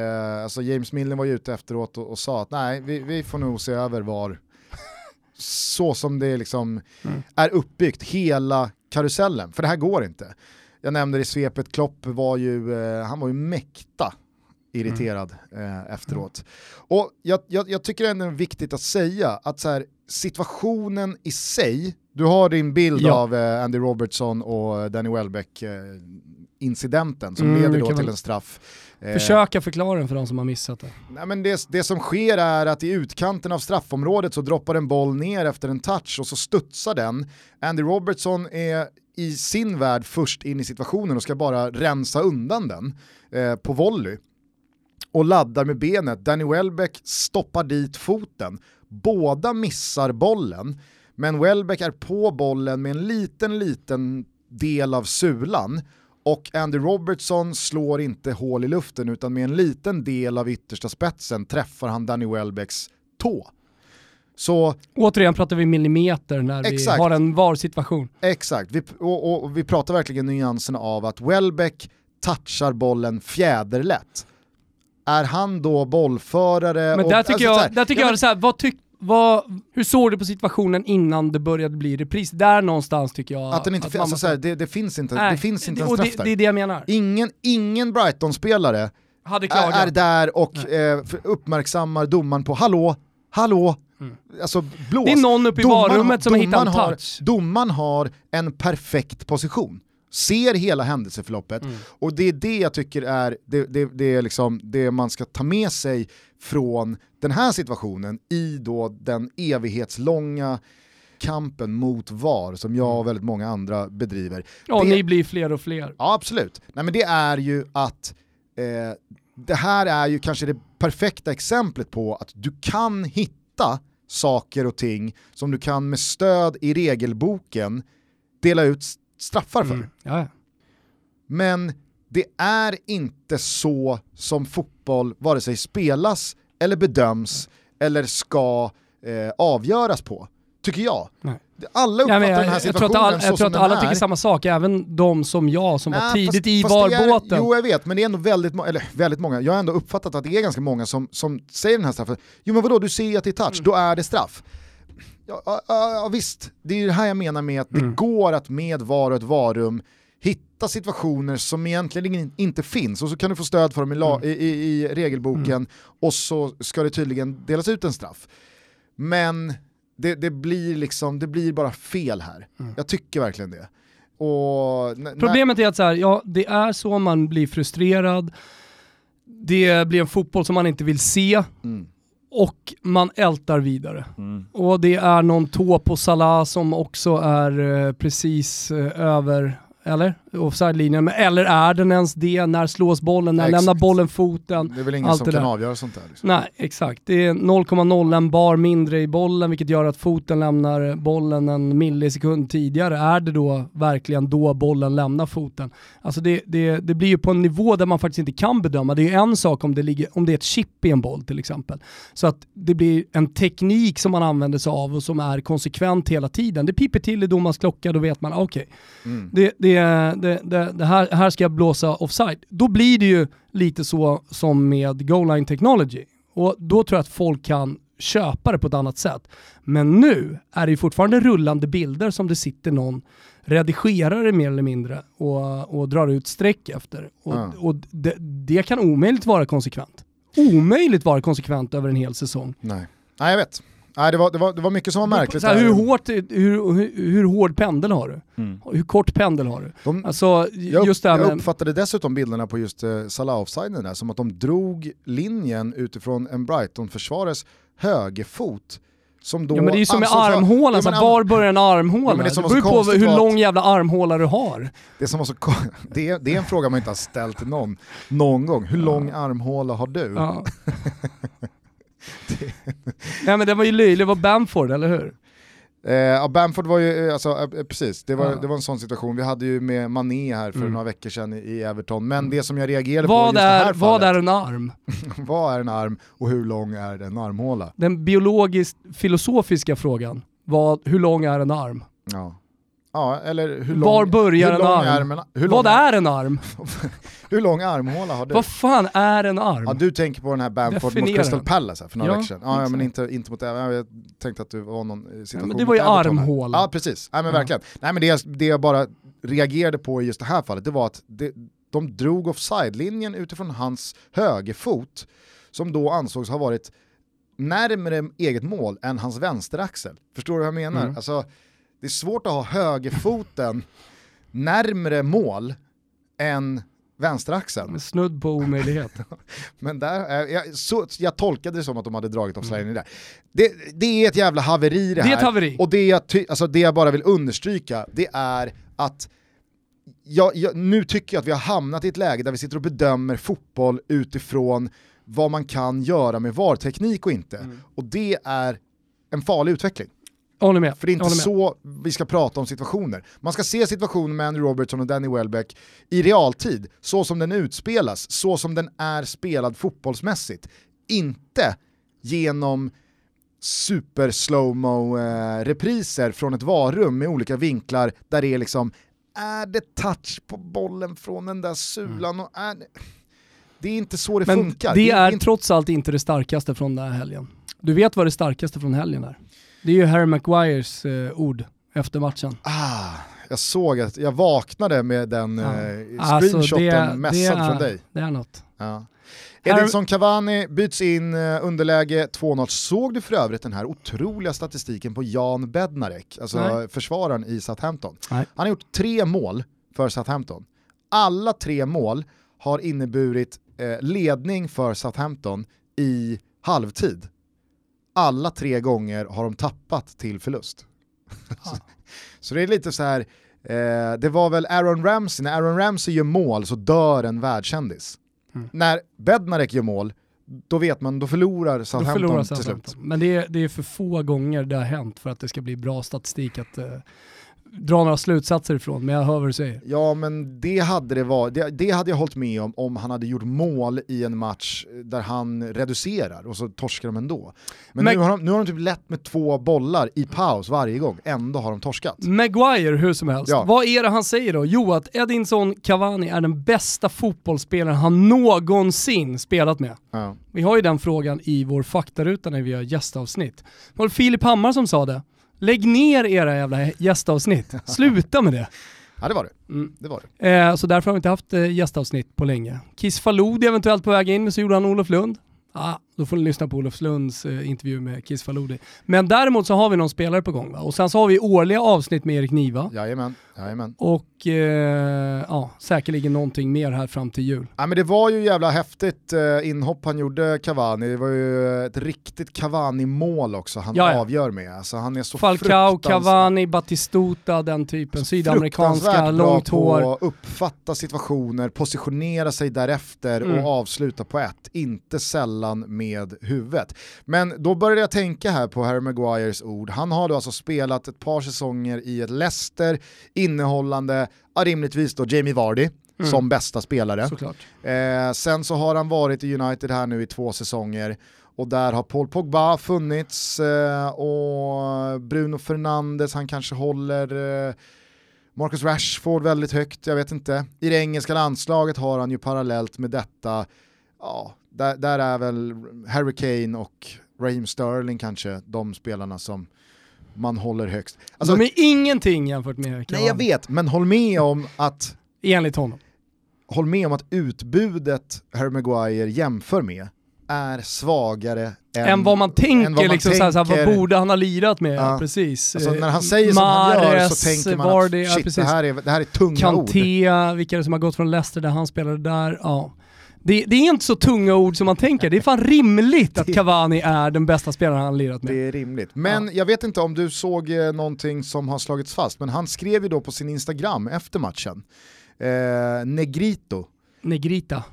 A: alltså James Millen var ju ute efteråt och, och sa att nej, vi, vi får nog se över var, så som det liksom
B: Mm.
A: är uppbyggt, hela karusellen. För det här går inte. Jag nämnde det i svepet, Klopp var ju, han var ju mäkta irriterad eh, efteråt. Och jag, jag, jag tycker ändå det är viktigt att säga att så här, situationen i sig, du har din bild
B: Ja.
A: av eh, Andy Robertson och Danny Welbeck eh, incidenten som
B: Mm,
A: leder då till en straff. Eh,
B: Försöka förklara den för de som har missat det.
A: Nej, men det, det som sker är att i utkanten av straffområdet så droppar en boll ner efter en touch och så studsar den. Andy Robertson är i sin värld först in i situationen och ska bara rensa undan den eh, på volley. Och laddar med benet. Danny Welbeck stoppar dit foten. Båda missar bollen, men Welbeck är på bollen med en liten, liten del av sulan och Andy Robertson slår inte hål i luften utan med en liten del av yttersta spetsen träffar han Danny Welbecks tå. Så
B: Återigen pratar vi millimeter när vi
A: Exakt.
B: har en VAR-situation.
A: exakt, vi, och, och, och vi pratar verkligen nyanserna av att Welbeck touchar bollen fjäderlätt. Är han då bollförare?
B: Men
A: och,
B: där tycker
A: alltså,
B: jag,
A: så
B: där tycker
A: ja,
B: jag
A: men-
B: så här, vad tyck, vad, hur såg du på situationen innan det började bli repris? Där någonstans tycker jag
A: Att den inte, fin-
B: man
A: alltså,
B: måste-
A: så här, det, det finns inte,
B: Nej,
A: det finns inte en
B: och
A: straff
B: det,
A: där.
B: det är det jag menar.
A: Ingen, ingen Brighton-spelare
B: Hade
A: är, är där och eh, uppmärksammar domaren på hallå, hallå, alltså blås.
B: Mm. Det är någon uppe i
A: Domaren
B: varummet som har hittat en
A: domaren har-
B: touch.
A: Domaren har en perfekt position, ser hela händelseförloppet
B: Mm.
A: och det är det jag tycker är det, det, det, är liksom det man ska ta med sig från den här situationen i då den evighetslånga kampen mot VAR som jag och väldigt många andra bedriver.
B: Ja,
A: det,
B: ni blir fler och fler.
A: Ja absolut. Nej, men det är ju att eh, det här är ju kanske det perfekta exemplet på att du kan hitta saker och ting som du kan med stöd i regelboken dela ut straffar för.
B: Mm. Ja.
A: Men det är inte så som fotboll vare sig spelas eller bedöms eller ska eh, avgöras på, tycker jag.
B: Nej.
A: Alla
B: Ja,
A: uppfattar
B: men jag,
A: den här
B: jag tror
A: situationen
B: att, all,
A: så
B: jag tror att alla tycker samma sak, även de som jag som var
A: Nej,
B: tidigt
A: fast-
B: i
A: det
B: VAR-båten.
A: Jo jag vet, men det är ändå väldigt, eller väldigt många, jag har ändå uppfattat att det är ganska många som, som säger den här straffen, jo men vadå du ser ju att det är
B: Mm.
A: touch, då är det straff. Ja, ja, ja, ja visst, det är ju det här jag menar med att det
B: Mm.
A: går att med VAR och ett varum hitta situationer som egentligen in- inte finns och så kan du få stöd för dem i, la,
B: Mm.
A: i, i, i regelboken och så ska det tydligen delas ut en straff. Men det, det, blir liksom, det blir bara fel här.
B: Mm.
A: Jag tycker verkligen det.
B: Problemet är att så här, ja, det är så man blir frustrerad, det blir en fotboll som man inte vill se
A: Mm.
B: och man ältar vidare. Och det är någon tå på Salah som också är eh, precis eh, över, eller? Offside-linjen. Eller är den ens det? När slås bollen? När
A: Exakt.
B: lämnar bollen foten?
A: Det är väl ingen som kan avgöra sånt där. Liksom.
B: Nej, exakt. Det är 0,01 bar mindre i bollen vilket gör att foten lämnar bollen en millisekund tidigare. Är det då verkligen då bollen lämnar foten? Alltså det, det, det blir ju på en nivå där man faktiskt inte kan bedöma. Det är ju en sak om det, ligger, om det är ett chip i en boll till exempel. Så att det blir en teknik som man använder sig av och som är konsekvent hela tiden. Det piper till i domarens klocka, då vet man okej,
A: Mm.
B: det, det, det, det, det här, här ska jag blåsa offside. Då blir det ju lite så som med goal line technology. Och då tror jag att folk kan köpa det på ett annat sätt. Men nu är det ju fortfarande rullande bilder som det sitter någon redigerare mer eller mindre och, och drar ut streck efter. Och,
A: Ja.
B: och det, det kan omöjligt vara konsekvent. Omöjligt vara konsekvent över en hel säsong.
A: Nej. Nej, jag vet. Nej, det, var, det, var, det var mycket som var märkligt.
B: Så här, hur, hårt, hur, hur, hur hård pendel har du?
A: Mm.
B: Hur kort pendel har du?
A: De,
B: Alltså,
A: jag,
B: just
A: jag uppfattade dessutom bilderna på just uh, Salah offsiden där som att de drog linjen utifrån en Brighton-försvarares högerfot som då
B: Ja men det är ju som med armhålan,
A: Ja,
B: var börjar en
A: Ja,
B: armhåla?
A: men det
B: det beror på hur lång jävla armhåla du har.
A: Det, som var så, det, är, det är en fråga man inte har ställt till någon någon gång. Hur lång armhåla har du?
B: Ja. Nej men det var ju löjligt, det var Bamford, eller hur?
A: Eh, ja, Bamford var ju, eh, alltså, eh, precis, det var,
B: Ja.
A: det var en sån situation. Vi hade ju med Mané här för
B: Mm.
A: några veckor sedan i, i Everton, men det som jag reagerade på
B: Vad
A: just det här
B: är, vad
A: fallet,
B: är en arm?
A: vad är en arm och hur lång är en armhåla?
B: Den biologiskt filosofiska frågan, vad, hur lång är en arm?
A: Ja. Ja, eller hur lång,
B: Var börjar
A: hur
B: en
A: lång
B: arm?
A: Är, men, hur, lång
B: Vad är en arm?
A: hur lång armhåla har du?
B: Vad fan är en arm?
A: Ja, du tänker på den här Bamford mot
B: Definiera
A: Crystal
B: den.
A: Palace här för några
B: Ja,
A: veckor sedan. Ja, ja, men inte, inte mot ja, Jag tänkte att det var någon situation
B: men det var ju
A: mot Everton
B: armhåla.
A: Ja, precis. Nej, men
B: Ja.
A: verkligen. Nej, men det, jag- det jag bara reagerade på i just det här fallet, det var att det, de drog offside-linjen utifrån hans högerfot, som då ansågs ha varit närmare eget mål än hans vänsteraxel. Förstår du vad jag menar?
B: Mm.
A: Alltså, det är svårt att ha högerfoten närmre mål än vänsteraxeln.
B: Snudd på omöjlighet.
A: Men där, eh, jag, så, jag tolkade det som att de hade dragit offside där. Det, det är ett jävla haveri det
B: Det
A: här.
B: är ett haveri.
A: Och det jag, ty, alltså det jag bara vill understryka, det är att jag, jag, nu tycker jag att vi har hamnat i ett läge där vi sitter och bedömer fotboll utifrån vad man kan göra med VAR-teknik och inte.
B: Mm.
A: Och det är en farlig utveckling.
B: Håller med.
A: För det är inte så vi ska prata om situationer. Man ska se situationen med Andy Robertson och Danny Welbeck i realtid, så som den utspelas, så som den är spelad fotbollsmässigt. Inte genom super slowmo eh, repriser från ett varrum med olika vinklar där det är liksom, är det touch på bollen från den där sulan? Och är det... det är inte så det
B: Men
A: funkar.
B: det är
A: inte...
B: trots allt inte det starkaste från den här helgen. Du vet vad det starkaste från helgen är? Det är ju Harry Maguires eh, ord efter matchen.
A: Ah, jag såg att jag vaknade med den
B: Ja.
A: eh,
B: Alltså,
A: screenshoten
B: det-
A: messad från dig.
B: Det är något.
A: Ja. Edinson Cavani byts in eh, underläge 2-0. Såg du för övrigt den här otroliga statistiken på Jan Bednarek, alltså
B: Nej.
A: försvararen i Southampton?
B: Nej.
A: Han har gjort tre mål för Southampton. Alla tre mål har inneburit eh, ledning för Southampton i halvtid. Alla tre gånger har de tappat till förlust. så det är lite så här, eh, det var väl Aaron Ramsey, när Aaron Ramsey gör mål så dör en världskändis.
B: Mm.
A: När Bednarek gör mål, då vet man, då förlorar
B: Då
A: Southampton
B: förlorar
A: till slut.
B: Men det är, det är för få gånger det har hänt för att det ska bli bra statistik att eh, dra några slutsatser ifrån. Men jag hör vad du säger.
A: Ja men det hade det varit, det, det hade jag hållit med om om han hade gjort mål i en match där han reducerar och så torskar de ändå. Men,
B: Men-
A: nu, har de, nu har de typ lätt med två bollar i paus varje gång, ändå har de torskat.
B: Maguire hur som helst.
A: Ja.
B: Vad är det han säger då? Jo, att Edinson Cavani är den bästa fotbollsspelaren han någonsin spelat med.
A: Ja.
B: Vi har ju den frågan i vår faktaruta när vi gör gästavsnitt. Det var Filip Hammar som sa det. Lägg ner era jävla gästavsnitt. Sluta med det.
A: ja det var det.
B: Mm.
A: det, var det.
B: Eh, så därför har vi inte haft eh, gästavsnitt på länge. Kiss Faludi eventuellt på väg in, men så gjorde han Olof Lund. Ah, då får ni lyssna på Olof Lunds eh, intervju med Kiss Faludi. Men däremot så har vi någon spelare på gång va? Och sen så har vi årliga avsnitt med Erik Niva.
A: Jajamän, jajamän.
B: Och eh, ja, säkerligen någonting mer här fram till jul.
A: Ja, men det var ju jävla häftigt eh, inhopp han gjorde Cavani, det var ju ett riktigt Cavani-mål också han
B: Ja, ja.
A: avgör med. Alltså, han är så
B: Falcao, Cavani, Batistuta, den typen. Sydamerikanska, långt hår.
A: på att uppfatta situationer, positionera sig därefter
B: Mm.
A: och avsluta på ett, inte sällan med huvudet. Men då började jag tänka här på Harry Maguires ord, han har då alltså spelat ett par säsonger i ett Leicester innehållande, ja, rimligtvis då Jamie Vardy
B: Mm.
A: som bästa spelare. Eh, sen så har han varit i United här nu i två säsonger och där har Paul Pogba funnits eh, och Bruno Fernandes, han kanske håller eh, Marcus Rashford väldigt högt, jag vet inte. I det engelska landslaget har han ju parallellt med detta, ja, där, där är väl Harry Kane och Raheem Sterling kanske, de spelarna som man håller högst. Alltså,
B: de är ingenting jämfört med Cavani.
A: nej jag vet, men håll med om att
B: Enligt honom.
A: håll med om att utbudet Harry Maguire jämför med är svagare än,
B: Än vad man tänker,
A: än vad man
B: liksom,
A: tänker.
B: vad borde han ha lirat med?
A: Ja.
B: Precis.
A: Alltså, när han säger som han gör så tänker man
B: ja,
A: att shit,
B: precis.
A: det, här är, det här är tunga ord.
B: Kanté, vilka är det som har gått från Leicester där han spelade där? Ja. Det, det är inte så tunga ord som man tänker, det är fan rimligt att Cavani är den bästa spelaren han lirat med.
A: Det är rimligt. Men jag vet inte om du såg eh, någonting som har slagits fast, men han skrev ju då på sin Instagram efter matchen, eh, Negrito.
B: Negrita.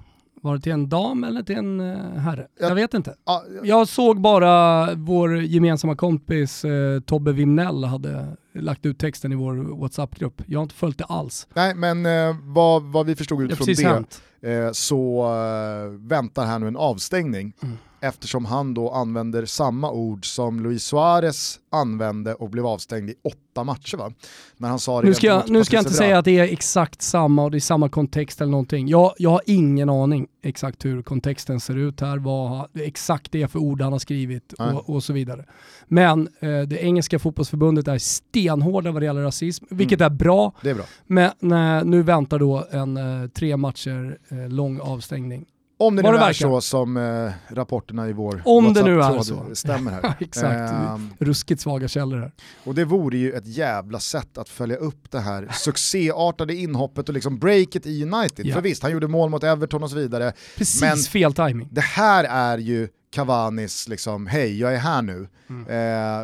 B: Var det till en dam eller till en eh, herre?
A: Jag-
B: Jag vet inte.
A: Ja,
B: Jag såg bara vår gemensamma kompis eh, Tobbe Wimnell hade lagt ut texten i vår WhatsApp-grupp. Jag har inte följt det alls.
A: nej, men eh, vad, vad vi förstod
B: Det
A: utifrån
B: precis
A: det,
B: hänt.
A: Eh, så eh, väntar här nu en avstängning
B: Mm
A: eftersom han då använder samma ord som Luis Suarez använde och blev avstängd i åtta matcher va? När han sa det
B: Nu ska, jag, nu ska jag inte säga att det är exakt samma och det är samma kontext eller någonting. Jag, jag har ingen aning exakt hur kontexten ser ut här, vad exakt det är för ord han har skrivit och, och så vidare. Men eh, det engelska fotbollsförbundet är stenhårda vad det gäller rasism, vilket
A: Mm.
B: är bra.
A: Det är bra.
B: Men eh, nu väntar då en eh, tre matcher eh, lång avstängning.
A: Om det nu
B: det
A: är
B: verkar.
A: så som eh, rapporterna i vår
B: Om det nu är så.
A: stämmer här.
B: Exakt.
A: Ehm,
B: Ruskigt svaga källor här.
A: och det vore ju ett jävla sätt att följa upp det här succéartade inhoppet och liksom breaket i United.
B: Ja.
A: För visst, han gjorde mål mot Everton och så vidare.
B: Precis
A: Men-
B: fel timing.
A: Det här är ju Cavanis liksom, hej jag är här nu.
B: Mm.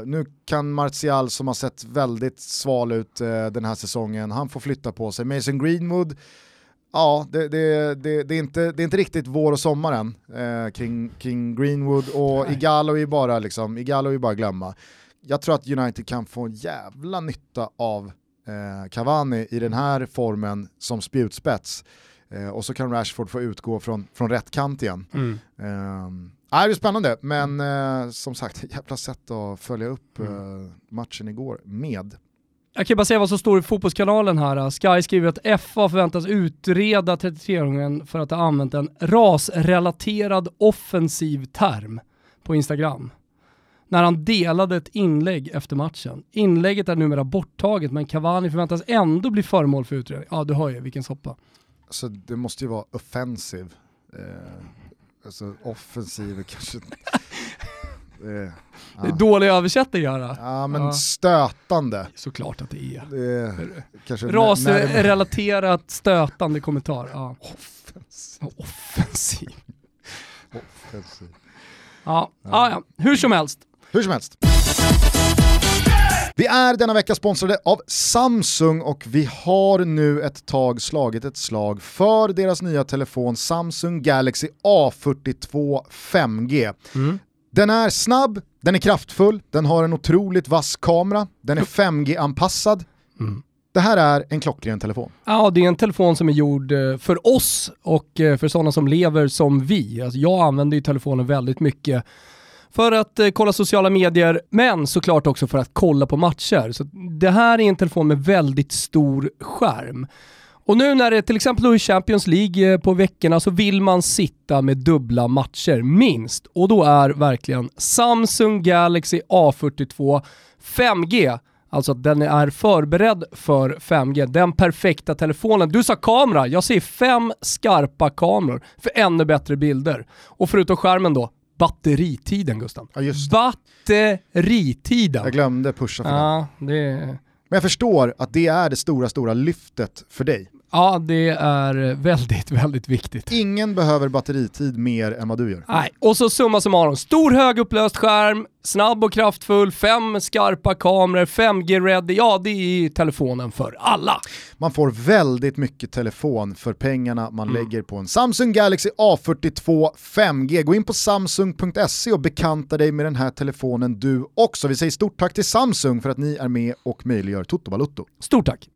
A: Eh, nu kan Martial som har sett väldigt sval ut eh, den här säsongen, han får flytta på sig. Mason Greenwood, ja det, det, det, det, är, inte, det är inte riktigt vår och sommar än eh, kring, kring Greenwood och
B: Nej.
A: Igalo är bara liksom, Igalo är bara glömma. Jag tror att United kan få en jävla nytta av eh, Cavani i den här formen som spjutspets. Eh, och så kan Rashford få utgå från, från rätt kant igen.
B: Mm.
A: Nej, det är spännande, men eh, som sagt, jävla sätt att följa upp
B: Mm.
A: eh, matchen igår med.
B: Jag kan bara säga vad som står i Fotbollskanalen här. Sky skriver att FA förväntas utreda 33-åringen för att ha använt en rasrelaterad offensiv term på Instagram. När han delade ett inlägg efter matchen. Inlägget är numera borttaget men Cavani förväntas ändå bli föremål för utredning. Ja du hör ju vilken soppa.
A: Så det måste ju vara offensive. Eh, alltså offensiv är eh,
B: Det är
A: ja.
B: dålig översättning här.
A: ja, men
B: Ja.
A: stötande.
B: Såklart att det är.
A: Det är
B: Rasrelaterat stötande kommentar. Ja.
A: Offensiv.
B: Offensiv.
A: offensiv.
B: Ja. Ja, ja, hur som helst.
A: Hur som helst. Vi är denna vecka sponsrade av Samsung och vi har nu ett tag slagit ett slag för deras nya telefon Samsung Galaxy A42 5G. Den är snabb, den är kraftfull, den har en otroligt vass kamera, den är 5G-anpassad. Det här är en klockren telefon.
B: Ja, det är en telefon som är gjord eh, för oss och eh, för sådana som lever som vi. Alltså jag använder ju telefonen väldigt mycket för att eh, kolla sociala medier, men såklart också för att kolla på matcher. Så det här är en telefon med väldigt stor skärm. Och nu när det till exempel är Champions League eh, på veckorna så vill man sitta med dubbla matcher minst. Och då är verkligen Samsung Galaxy A42 5G Alltså att den är förberedd för 5G, den perfekta telefonen. Du sa kamera, jag ser fem skarpa kameror för ännu bättre bilder. Och förutom skärmen då, batteritiden Gusten.
A: Ja, just det.
B: Batteritiden!
A: Jag glömde pusha för.
B: Ja det,
A: Men jag förstår att det är det stora, stora lyftet för dig.
B: Ja, det är väldigt, väldigt viktigt.
A: Ingen behöver batteritid mer än vad du gör.
B: Nej. Och så summa summarum, stor högupplöst skärm, snabb och kraftfull, fem skarpa kameror, 5G-ready, ja det är telefonen för alla.
A: Man får väldigt mycket telefon för pengarna man
B: Mm.
A: lägger på en Samsung Galaxy A42 5G. Gå in på samsung.se och bekanta dig med den här telefonen du också. Vi säger stort tack till Samsung för att ni är med och möjliggör Toto Balutto.
B: Stort tack!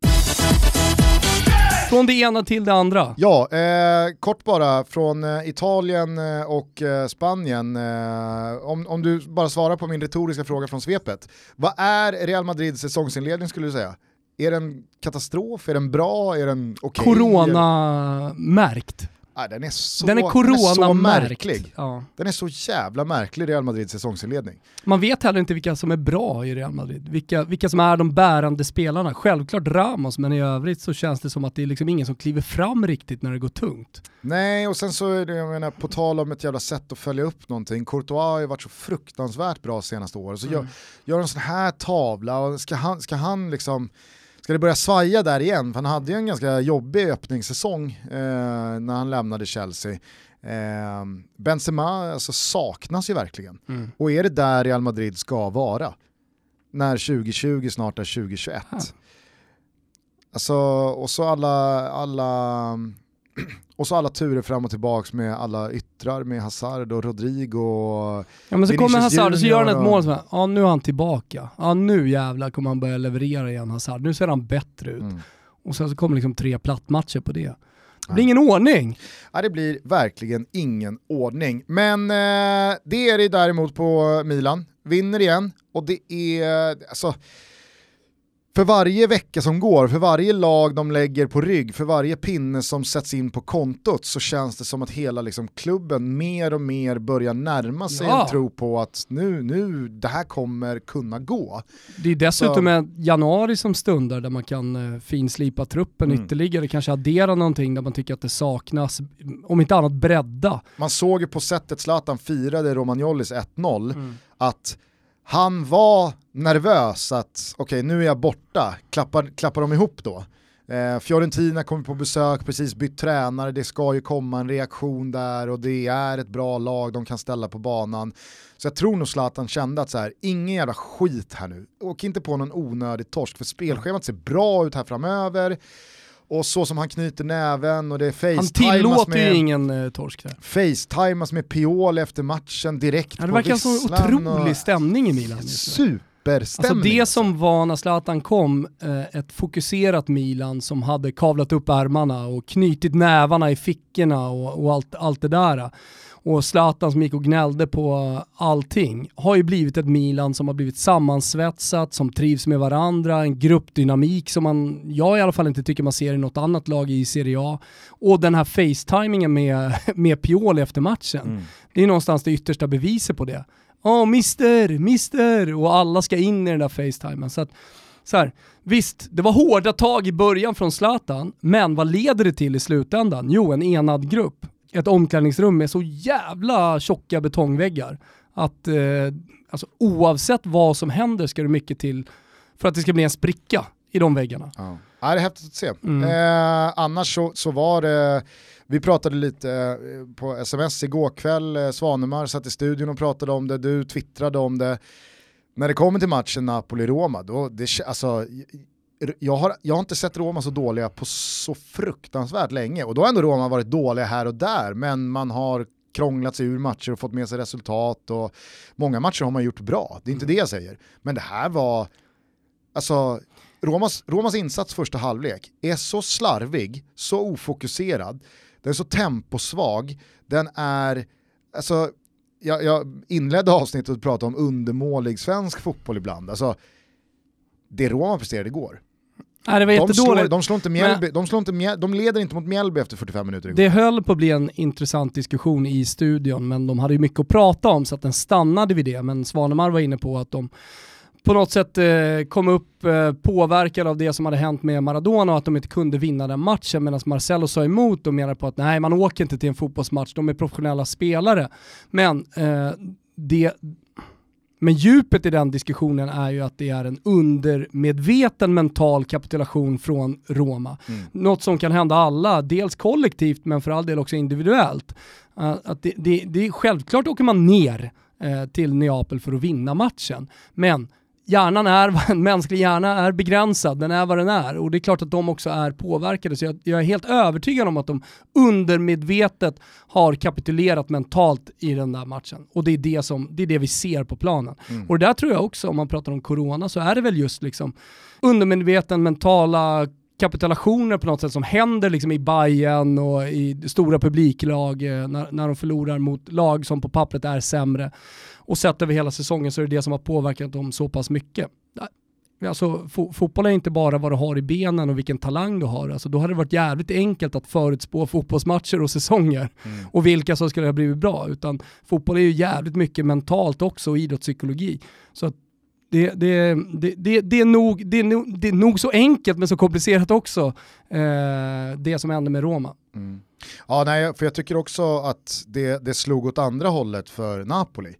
B: Från det ena till det andra.
A: Ja, eh, kort bara från eh, Italien eh, och eh, Spanien. Om, om du bara svarar på min retoriska fråga från svepet. Vad är Real Madrids säsongsinledning skulle du säga? Är den katastrof? Är den bra? Är den okej?
B: Corona-märkt.
A: Nej, den är så,
B: den är
A: den är så märklig.
B: Ja.
A: Den är så jävla märklig, Real Madrids säsongsinledning.
B: Man vet heller inte vilka som är bra i Real Madrid, vilka, vilka som är de bärande spelarna. Självklart Ramos, men i övrigt så känns det som att det är liksom ingen som kliver fram riktigt när det går tungt.
A: Nej, och sen så är det, jag menar, på tal om ett jävla sätt att följa upp någonting, Courtois har ju varit så fruktansvärt bra senaste året, så
B: Mm.
A: gör, gör en sån här tavla, och ska han, ska han liksom Ska det börja svaja där igen? För han hade ju en ganska jobbig öppningssäsong eh, när han lämnade Chelsea. Eh, Benzema alltså, saknas ju verkligen.
B: Mm.
A: Och är det där Real Madrid ska vara? När 2020 snart är 2021.
B: Ja.
A: Alltså, och så alla, alla, och så alla turer fram och tillbaks med alla yttrar med Hazard och Rodrigo. och-
B: Ja men så
A: Vinicius
B: kommer Hazard och så gör han ett mål som är, ja nu är han tillbaka. Ja nu jävlar kommer han börja leverera igen Hazard. Nu ser han bättre ut.
A: Mm.
B: Och sen så kommer liksom tre plattmatcher på det. Det blir ingen ordning.
A: Ja, det blir verkligen ingen ordning. Men eh, det är det däremot på Milan. Vinner igen och det är, alltså, för varje vecka som går, för varje lag de lägger på rygg, för varje pinne som sätts in på kontot så känns det som att hela liksom, klubben mer och mer börjar närma sig
B: Ja.
A: en tro på att nu, nu, det här kommer kunna gå.
B: Det är dessutom
A: Så-
B: en januari som stundar där man kan eh, finslipa truppen
A: Mm.
B: ytterligare, kanske addera någonting där man tycker att det saknas, om inte annat bredda.
A: Man såg ju på sättet Zlatan firade Romagnolis 1-0 att han var nervös att okej nu är jag borta, klappar, klappar de ihop då? Eh, Fiorentina kommer på besök, precis bytt tränare, det ska ju komma en reaktion där och det är ett bra lag de kan ställa på banan. Så jag tror nog Zlatan kände att så här, ingen jävla skit här nu, åk inte på någon onödig torsk för spelschemat ser bra ut här framöver. Och så som han knyter näven och det facetimas
B: tillåter
A: med...
B: ju ingen eh, torsk där.
A: Facetimas med Piol efter matchen direkt
B: Ja, det verkar som en otrolig
A: och-
B: stämning i Milan.
A: Superstämning.
B: Alltså det som var när Zlatan kom, eh, ett fokuserat Milan som hade kavlat upp ärmarna och knutit nävarna i fickorna och, och allt, allt det där. Och Zlatan som gick och gnällde på allting, har ju blivit ett Milan som har blivit sammansvetsat, som trivs med varandra, en gruppdynamik som man, jag i alla fall inte tycker man ser i något annat lag i Serie A. Och den här facetimingen med, med Pioli efter matchen,
A: Mm.
B: det är någonstans det yttersta beviset på det. Åh, mister, mister! Och alla ska in i den där facetimen. Så att, så här, visst, det var hårda tag i början från Zlatan, men vad leder det till i slutändan? Jo, en enad grupp. Ett omklädningsrum med så jävla tjocka betongväggar att eh, alltså, oavsett vad som händer ska det mycket till för att det ska bli en spricka i de väggarna.
A: Ja. Ja, det är häftigt att se.
B: Mm.
A: Eh, annars så, så var det, vi pratade lite eh, på sms igår kväll, eh, Svanemar satt i studion och pratade om det, du twittrade om det. När det kommer till matchen Napoli-Roma, då, det, alltså, jag, har, jag har inte sett Roma så dåliga på så fruktansvärt länge. Och då har ändå Roma varit dåliga här och där, men man har krånglat sig ur matcher och fått med sig resultat och många matcher har man gjort bra, det är inte det jag säger. Men det här var, alltså Romas, Romas insats första halvlek är så slarvig, så ofokuserad, den är så temposvag, den är, alltså, jag, jag inledde avsnittet och pratade om undermålig svensk fotboll ibland, alltså det Roma presterade igår.
B: Nej, det var
A: De slår, de, slår inte Mjällby, de, slår inte de leder inte mot Mjällby efter 45 minuter igår.
B: Det höll på att bli en intressant diskussion i studion, men de hade ju mycket att prata om så att den stannade vid det. Men Svanemar var inne på att de på något sätt eh, kom upp eh, påverkade av det som hade hänt med Maradona och att de inte kunde vinna den matchen medan Marcelo sa emot och menade på att nej, man åker inte till en fotbollsmatch, de är professionella spelare. Men eh, det men djupet i den diskussionen är ju att det är en undermedveten mental kapitulation från Roma.
A: Mm.
B: Något som kan hända alla, dels kollektivt men för all del också individuellt. Uh, att det, det, det är självklart åker man ner eh, till Neapel för att vinna matchen, men hjärnan är, en mänsklig hjärna är begränsad, den är vad den är och det är klart att de också är påverkade så jag, jag är helt övertygad om att de undermedvetet har kapitulerat mentalt i den där matchen och det är det, som, det, är det vi ser på planen.
A: Mm.
B: Och det där tror jag också, om man pratar om corona, så är det väl just liksom undermedveten mentala kapitulationer på något sätt som händer liksom i Bayern och i stora publiklag eh, när, när de förlorar mot lag som på pappret är sämre. Och sett över hela säsongen så är det det som har påverkat dem så pass mycket. Alltså, fo fotboll är inte bara vad du har i benen och vilken talang du har. Alltså, då hade det varit jävligt enkelt att förutspå fotbollsmatcher och säsonger mm. och vilka som skulle ha blivit bra. Utan fotboll är ju jävligt mycket mentalt också och idrottspsykologi. Så det, det, det, det, är nog, det, är nog, det är nog så enkelt men så komplicerat också, eh, det som hände med Roma. Mm.
A: Ja, nej, för jag tycker också att det, det slog åt andra hållet för Napoli.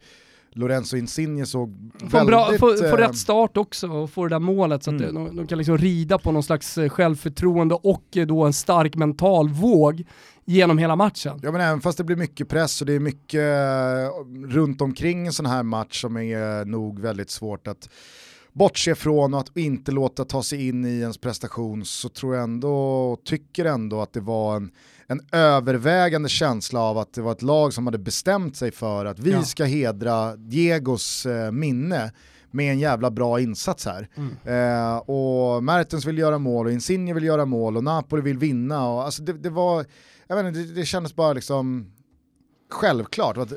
A: Lorenzo Insigne såg
B: får
A: väldigt...
B: Bra, får, får rätt start också och får det där målet så att mm. de, de, kan liksom rida på någon slags eh, självförtroende och eh, då en stark mental våg genom hela matchen.
A: Ja men även fast det blir mycket press och det är mycket eh, runt omkring en sån här match som är nog väldigt svårt att bortse från och att inte låta ta sig in i ens prestation så tror jag ändå, tycker ändå att det var en en övervägande känsla av att det var ett lag som hade bestämt sig för att vi ja. ska hedra Diegos eh, minne med en jävla bra insats här. Mm. Eh, och Mertens vill göra mål och Insigne vill göra mål och Napoli vill vinna. Och, alltså det, det var, jag vet inte, det, det kändes bara liksom självklart. Att,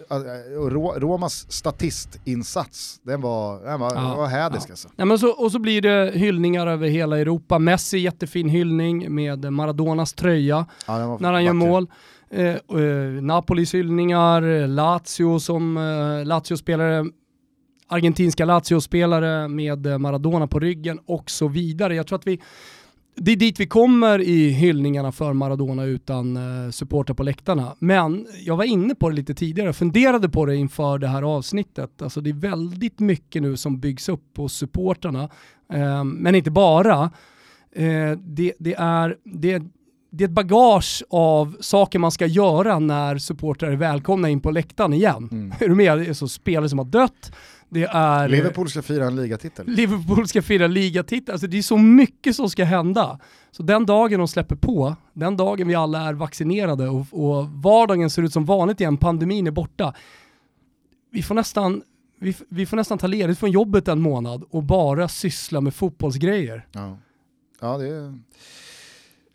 A: Romas statistinsats, den var, den var, ja, var hädisk
B: ja.
A: alltså.
B: Ja, men så, och så blir det hyllningar över hela Europa. Messi jättefin hyllning med Maradonas tröja ja, när han gör mål. Eh, eh, Napolis hyllningar, Lazio som eh, Lazio-spelare argentinska Lazio-spelare med Maradona på ryggen och så vidare. Jag tror att vi det är dit vi kommer i hyllningarna för Maradona utan uh, supporter på läktarna. Men jag var inne på det lite tidigare, funderade på det inför det här avsnittet. Alltså det är väldigt mycket nu som byggs upp på supporterna. Uh, men inte bara. Uh, det, det, är, det, det är ett bagage av saker man ska göra när supportrar är välkomna in på läktaren igen. Mm. Är du med? Det är så spelare som har dött, det är...
A: Liverpool ska fira en ligatitel.
B: Liverpool ska fira ligatitel. Alltså det är så mycket som ska hända. Så den dagen de släpper på, den dagen vi alla är vaccinerade och, och vardagen ser ut som vanligt igen, pandemin är borta. Vi får nästan, vi, vi får nästan ta ledigt från jobbet en månad och bara syssla med fotbollsgrejer.
A: Ja, ja det är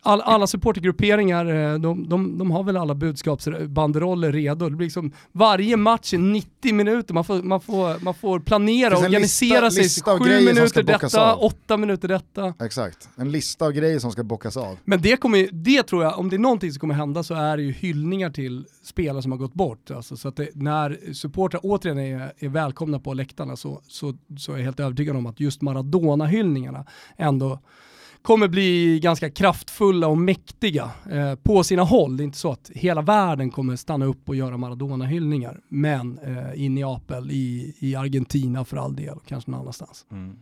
B: all, alla supportergrupperingar, eh, de, de, de, har väl alla budskapsbanderoller redo. Det blir liksom, varje match är 90 minuter, man får, man får, man får planera och organisera lista, sig. Lista Sju minuter detta, åtta minuter detta.
A: Exakt, en lista av grejer som ska bockas av.
B: Men det, kommer, det tror jag, om det är någonting som kommer hända så är det ju hyllningar till spelare som har gått bort. Alltså, så att det, när supportrar återigen är, är välkomna på läktarna så, så, så är jag helt övertygad om att just Maradona-hyllningarna ändå kommer bli ganska kraftfulla och mäktiga eh, på sina håll. Det är inte så att hela världen kommer stanna upp och göra Maradona-hyllningar, men eh, i Neapel, i, i Argentina för all del, kanske någon annanstans. Mm.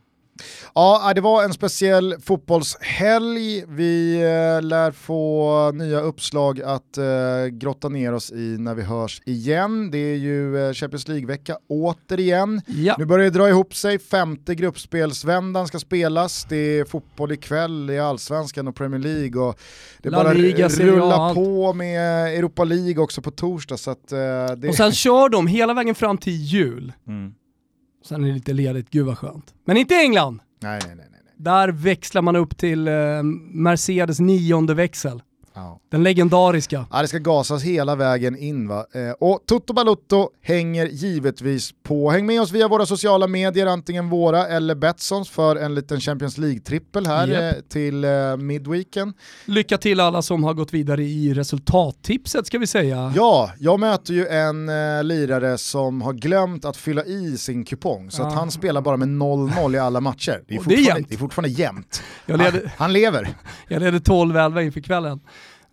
A: Ja, äh, det var en speciell fotbollshelg. Vi eh, lär få nya uppslag att eh, grotta ner oss i när vi hörs igen. Det är ju Champions League-vecka återigen. Ja. Nu börjar det dra ihop sig, femte gruppspelsvändan ska spelas. Det är fotboll ikväll i Allsvenskan och Premier League och det La bara Liga, rullar på med Europa League också på torsdag. Så att, det...
B: Och sen kör de hela vägen fram till jul. Mm. Sen är det lite ledigt, gud vad skönt. Men inte England!
A: Nej, nej, nej. nej.
B: Där växlar man upp till eh, Mercedes nionde växel. Ja. Den legendariska.
A: Ja, det ska gasas hela vägen in va. Eh, och Toto Balutto hänger givetvis på. Häng med oss via våra sociala medier, antingen våra eller Betssons för en liten Champions League-trippel här yep. eh, till eh, midweeken.
B: Lycka till alla som har gått vidare i resultattipset ska vi säga.
A: Ja, jag möter ju en eh, lirare som har glömt att fylla i sin kupong, så att han spelar bara med 0-0 i alla matcher. Det är, fortfarande, det är, det är fortfarande jämnt. Leder, han, han lever.
B: Jag leder 12-11 inför kvällen.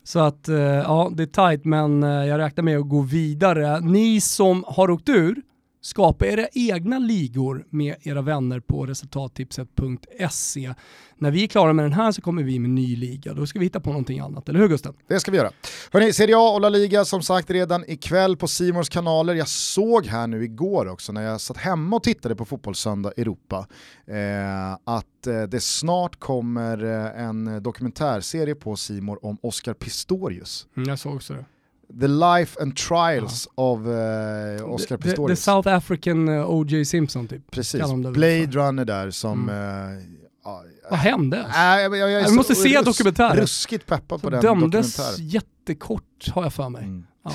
B: Så att eh, ja, det är tight men eh, jag räknar med att gå vidare. Ni som har åkt ur, skapa era egna ligor med era vänner på resultattipset.se. När vi är klara med den här så kommer vi med ny liga. Då ska vi hitta på någonting annat, eller hur Gusten?
A: Det ska vi göra. Hörrni, Serie A och La Liga som sagt redan ikväll på Simors kanaler. Jag såg här nu igår också när jag satt hemma och tittade på Fotbollssöndag Europa eh, att eh, det snart kommer eh, en dokumentärserie på Simor om Oscar Pistorius.
B: Mm, jag såg också det.
A: The Life and Trials ja. of uh, Oscar the, Pistorius.
B: The, the South African uh, O.J. Simpson typ.
A: Precis, Blade Runner där som... Mm. Uh,
B: Vad hände? Äh, jag, jag, jag, jag måste se dokumentären.
A: Ruskigt peppad på den
B: dömdes dokumentären. jättekort har jag för mig. Mm. Ja.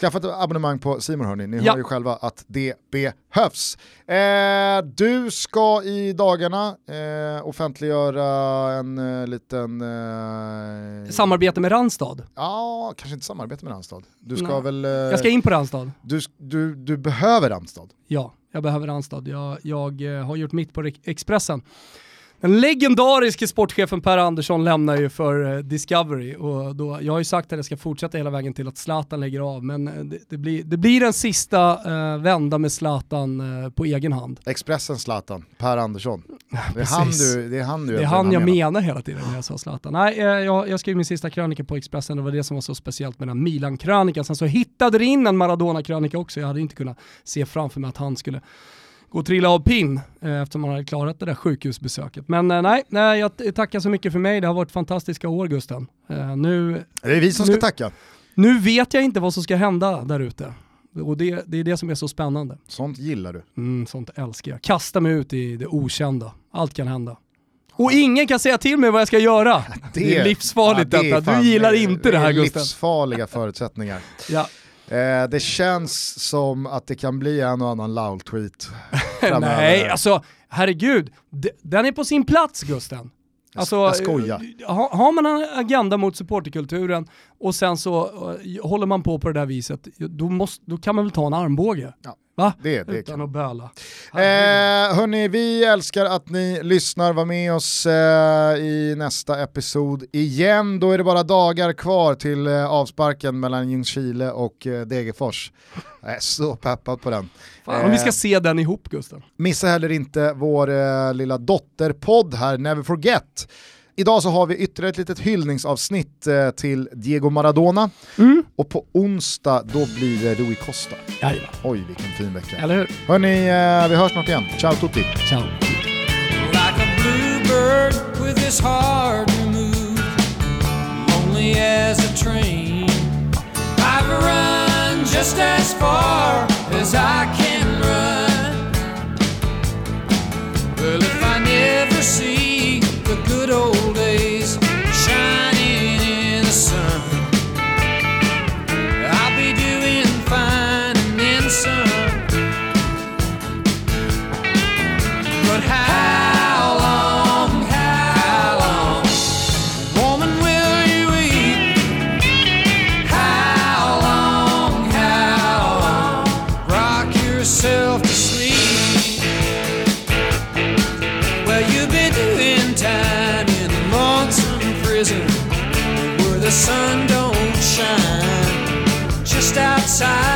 A: Skaffa ett abonnemang på Simon hörni, ni
B: Ja.
A: hör ju själva att det behövs. Eh, du ska i dagarna eh, offentliggöra en eh, liten... Eh,
B: Samarbete med Randstad.
A: Ja, kanske inte samarbete med Randstad. Du ska
B: Nej.
A: väl... Eh,
B: Jag ska in på Randstad.
A: du, du, du behöver Randstad.
B: Ja, jag behöver Randstad. Jag, jag eh, har gjort mitt på Re- Expressen. Den legendariske sportchefen Per Andersson lämnar ju för eh, Discovery och då, jag har ju sagt att jag ska fortsätta hela vägen till att Zlatan lägger av men eh, det, det, blir, det blir en sista eh, vända med Zlatan eh, på egen hand.
A: Expressen Zlatan, Per Andersson. Det är han du, det är han du
B: Det är han jag
A: menar.
B: menar hela tiden när jag sa Zlatan. Nej, jag, jag skrev min sista krönika på Expressen, det var det som var så speciellt med den här Milan-krönikan. Sen så hittade det in en Maradona-krönika också, jag hade inte kunnat se framför mig att han skulle gå och trilla av pinn eh, eftersom han hade klarat det där sjukhusbesöket. Men eh, nej, nej, jag tackar så mycket för mig, det har varit fantastiska år Gusten. Eh, nu,
A: Det är vi som ska
B: Nu-
A: tacka.
B: nu vet jag inte vad som ska hända där ute. Och det, det är det som är så spännande.
A: Sånt gillar du.
B: Mm, sånt älskar jag. Kasta mig ut i det okända. Allt kan hända. Och ingen kan säga till mig vad jag ska göra. Det, är livsfarligt
A: ja, det är
B: detta.
A: fan-
B: Du gillar inte det här
A: är
B: Gusten.
A: livsfarliga förutsättningar.
B: Ja.
A: Eh, det känns som att det kan bli en och annan Laul-tweet.
B: Nej, alltså herregud. D- Den är på sin plats Gusten. Alltså,
A: jag skojar.
B: eh, ha- Har man en agenda mot supporterkulturen och sen så eh, håller man på på det där viset, då, måste, då kan man väl ta en armbåge.
A: Ja,
B: Va?
A: det- det
B: Utan
A: kan
B: att böla.
A: Eh, hörni, vi älskar att ni lyssnar. Var med oss eh, i nästa episod igen. Då är det bara dagar kvar till eh, avsparken mellan Ljungskile och eh, Degerfors. Jag är så peppad på den.
B: Fan, om vi ska
A: Eh,
B: se den ihop Gusten.
A: Missa heller inte vår eh, lilla dotterpodd här, Never Forget. Idag så har vi ytterligare ett litet hyllningsavsnitt eh, till Diego Maradona
B: Mm.
A: och på onsdag då blir det Rui Costa.
B: Jajamän.
A: Oj vilken fin vecka.
B: Eller hur?
A: Hörni, eh, vi hörs snart igen. Ciao tutti!
B: Ciao.
D: like a bluebird with his heart removed, lonely as a train. I've run just as far as I can run. Well, if I never see side.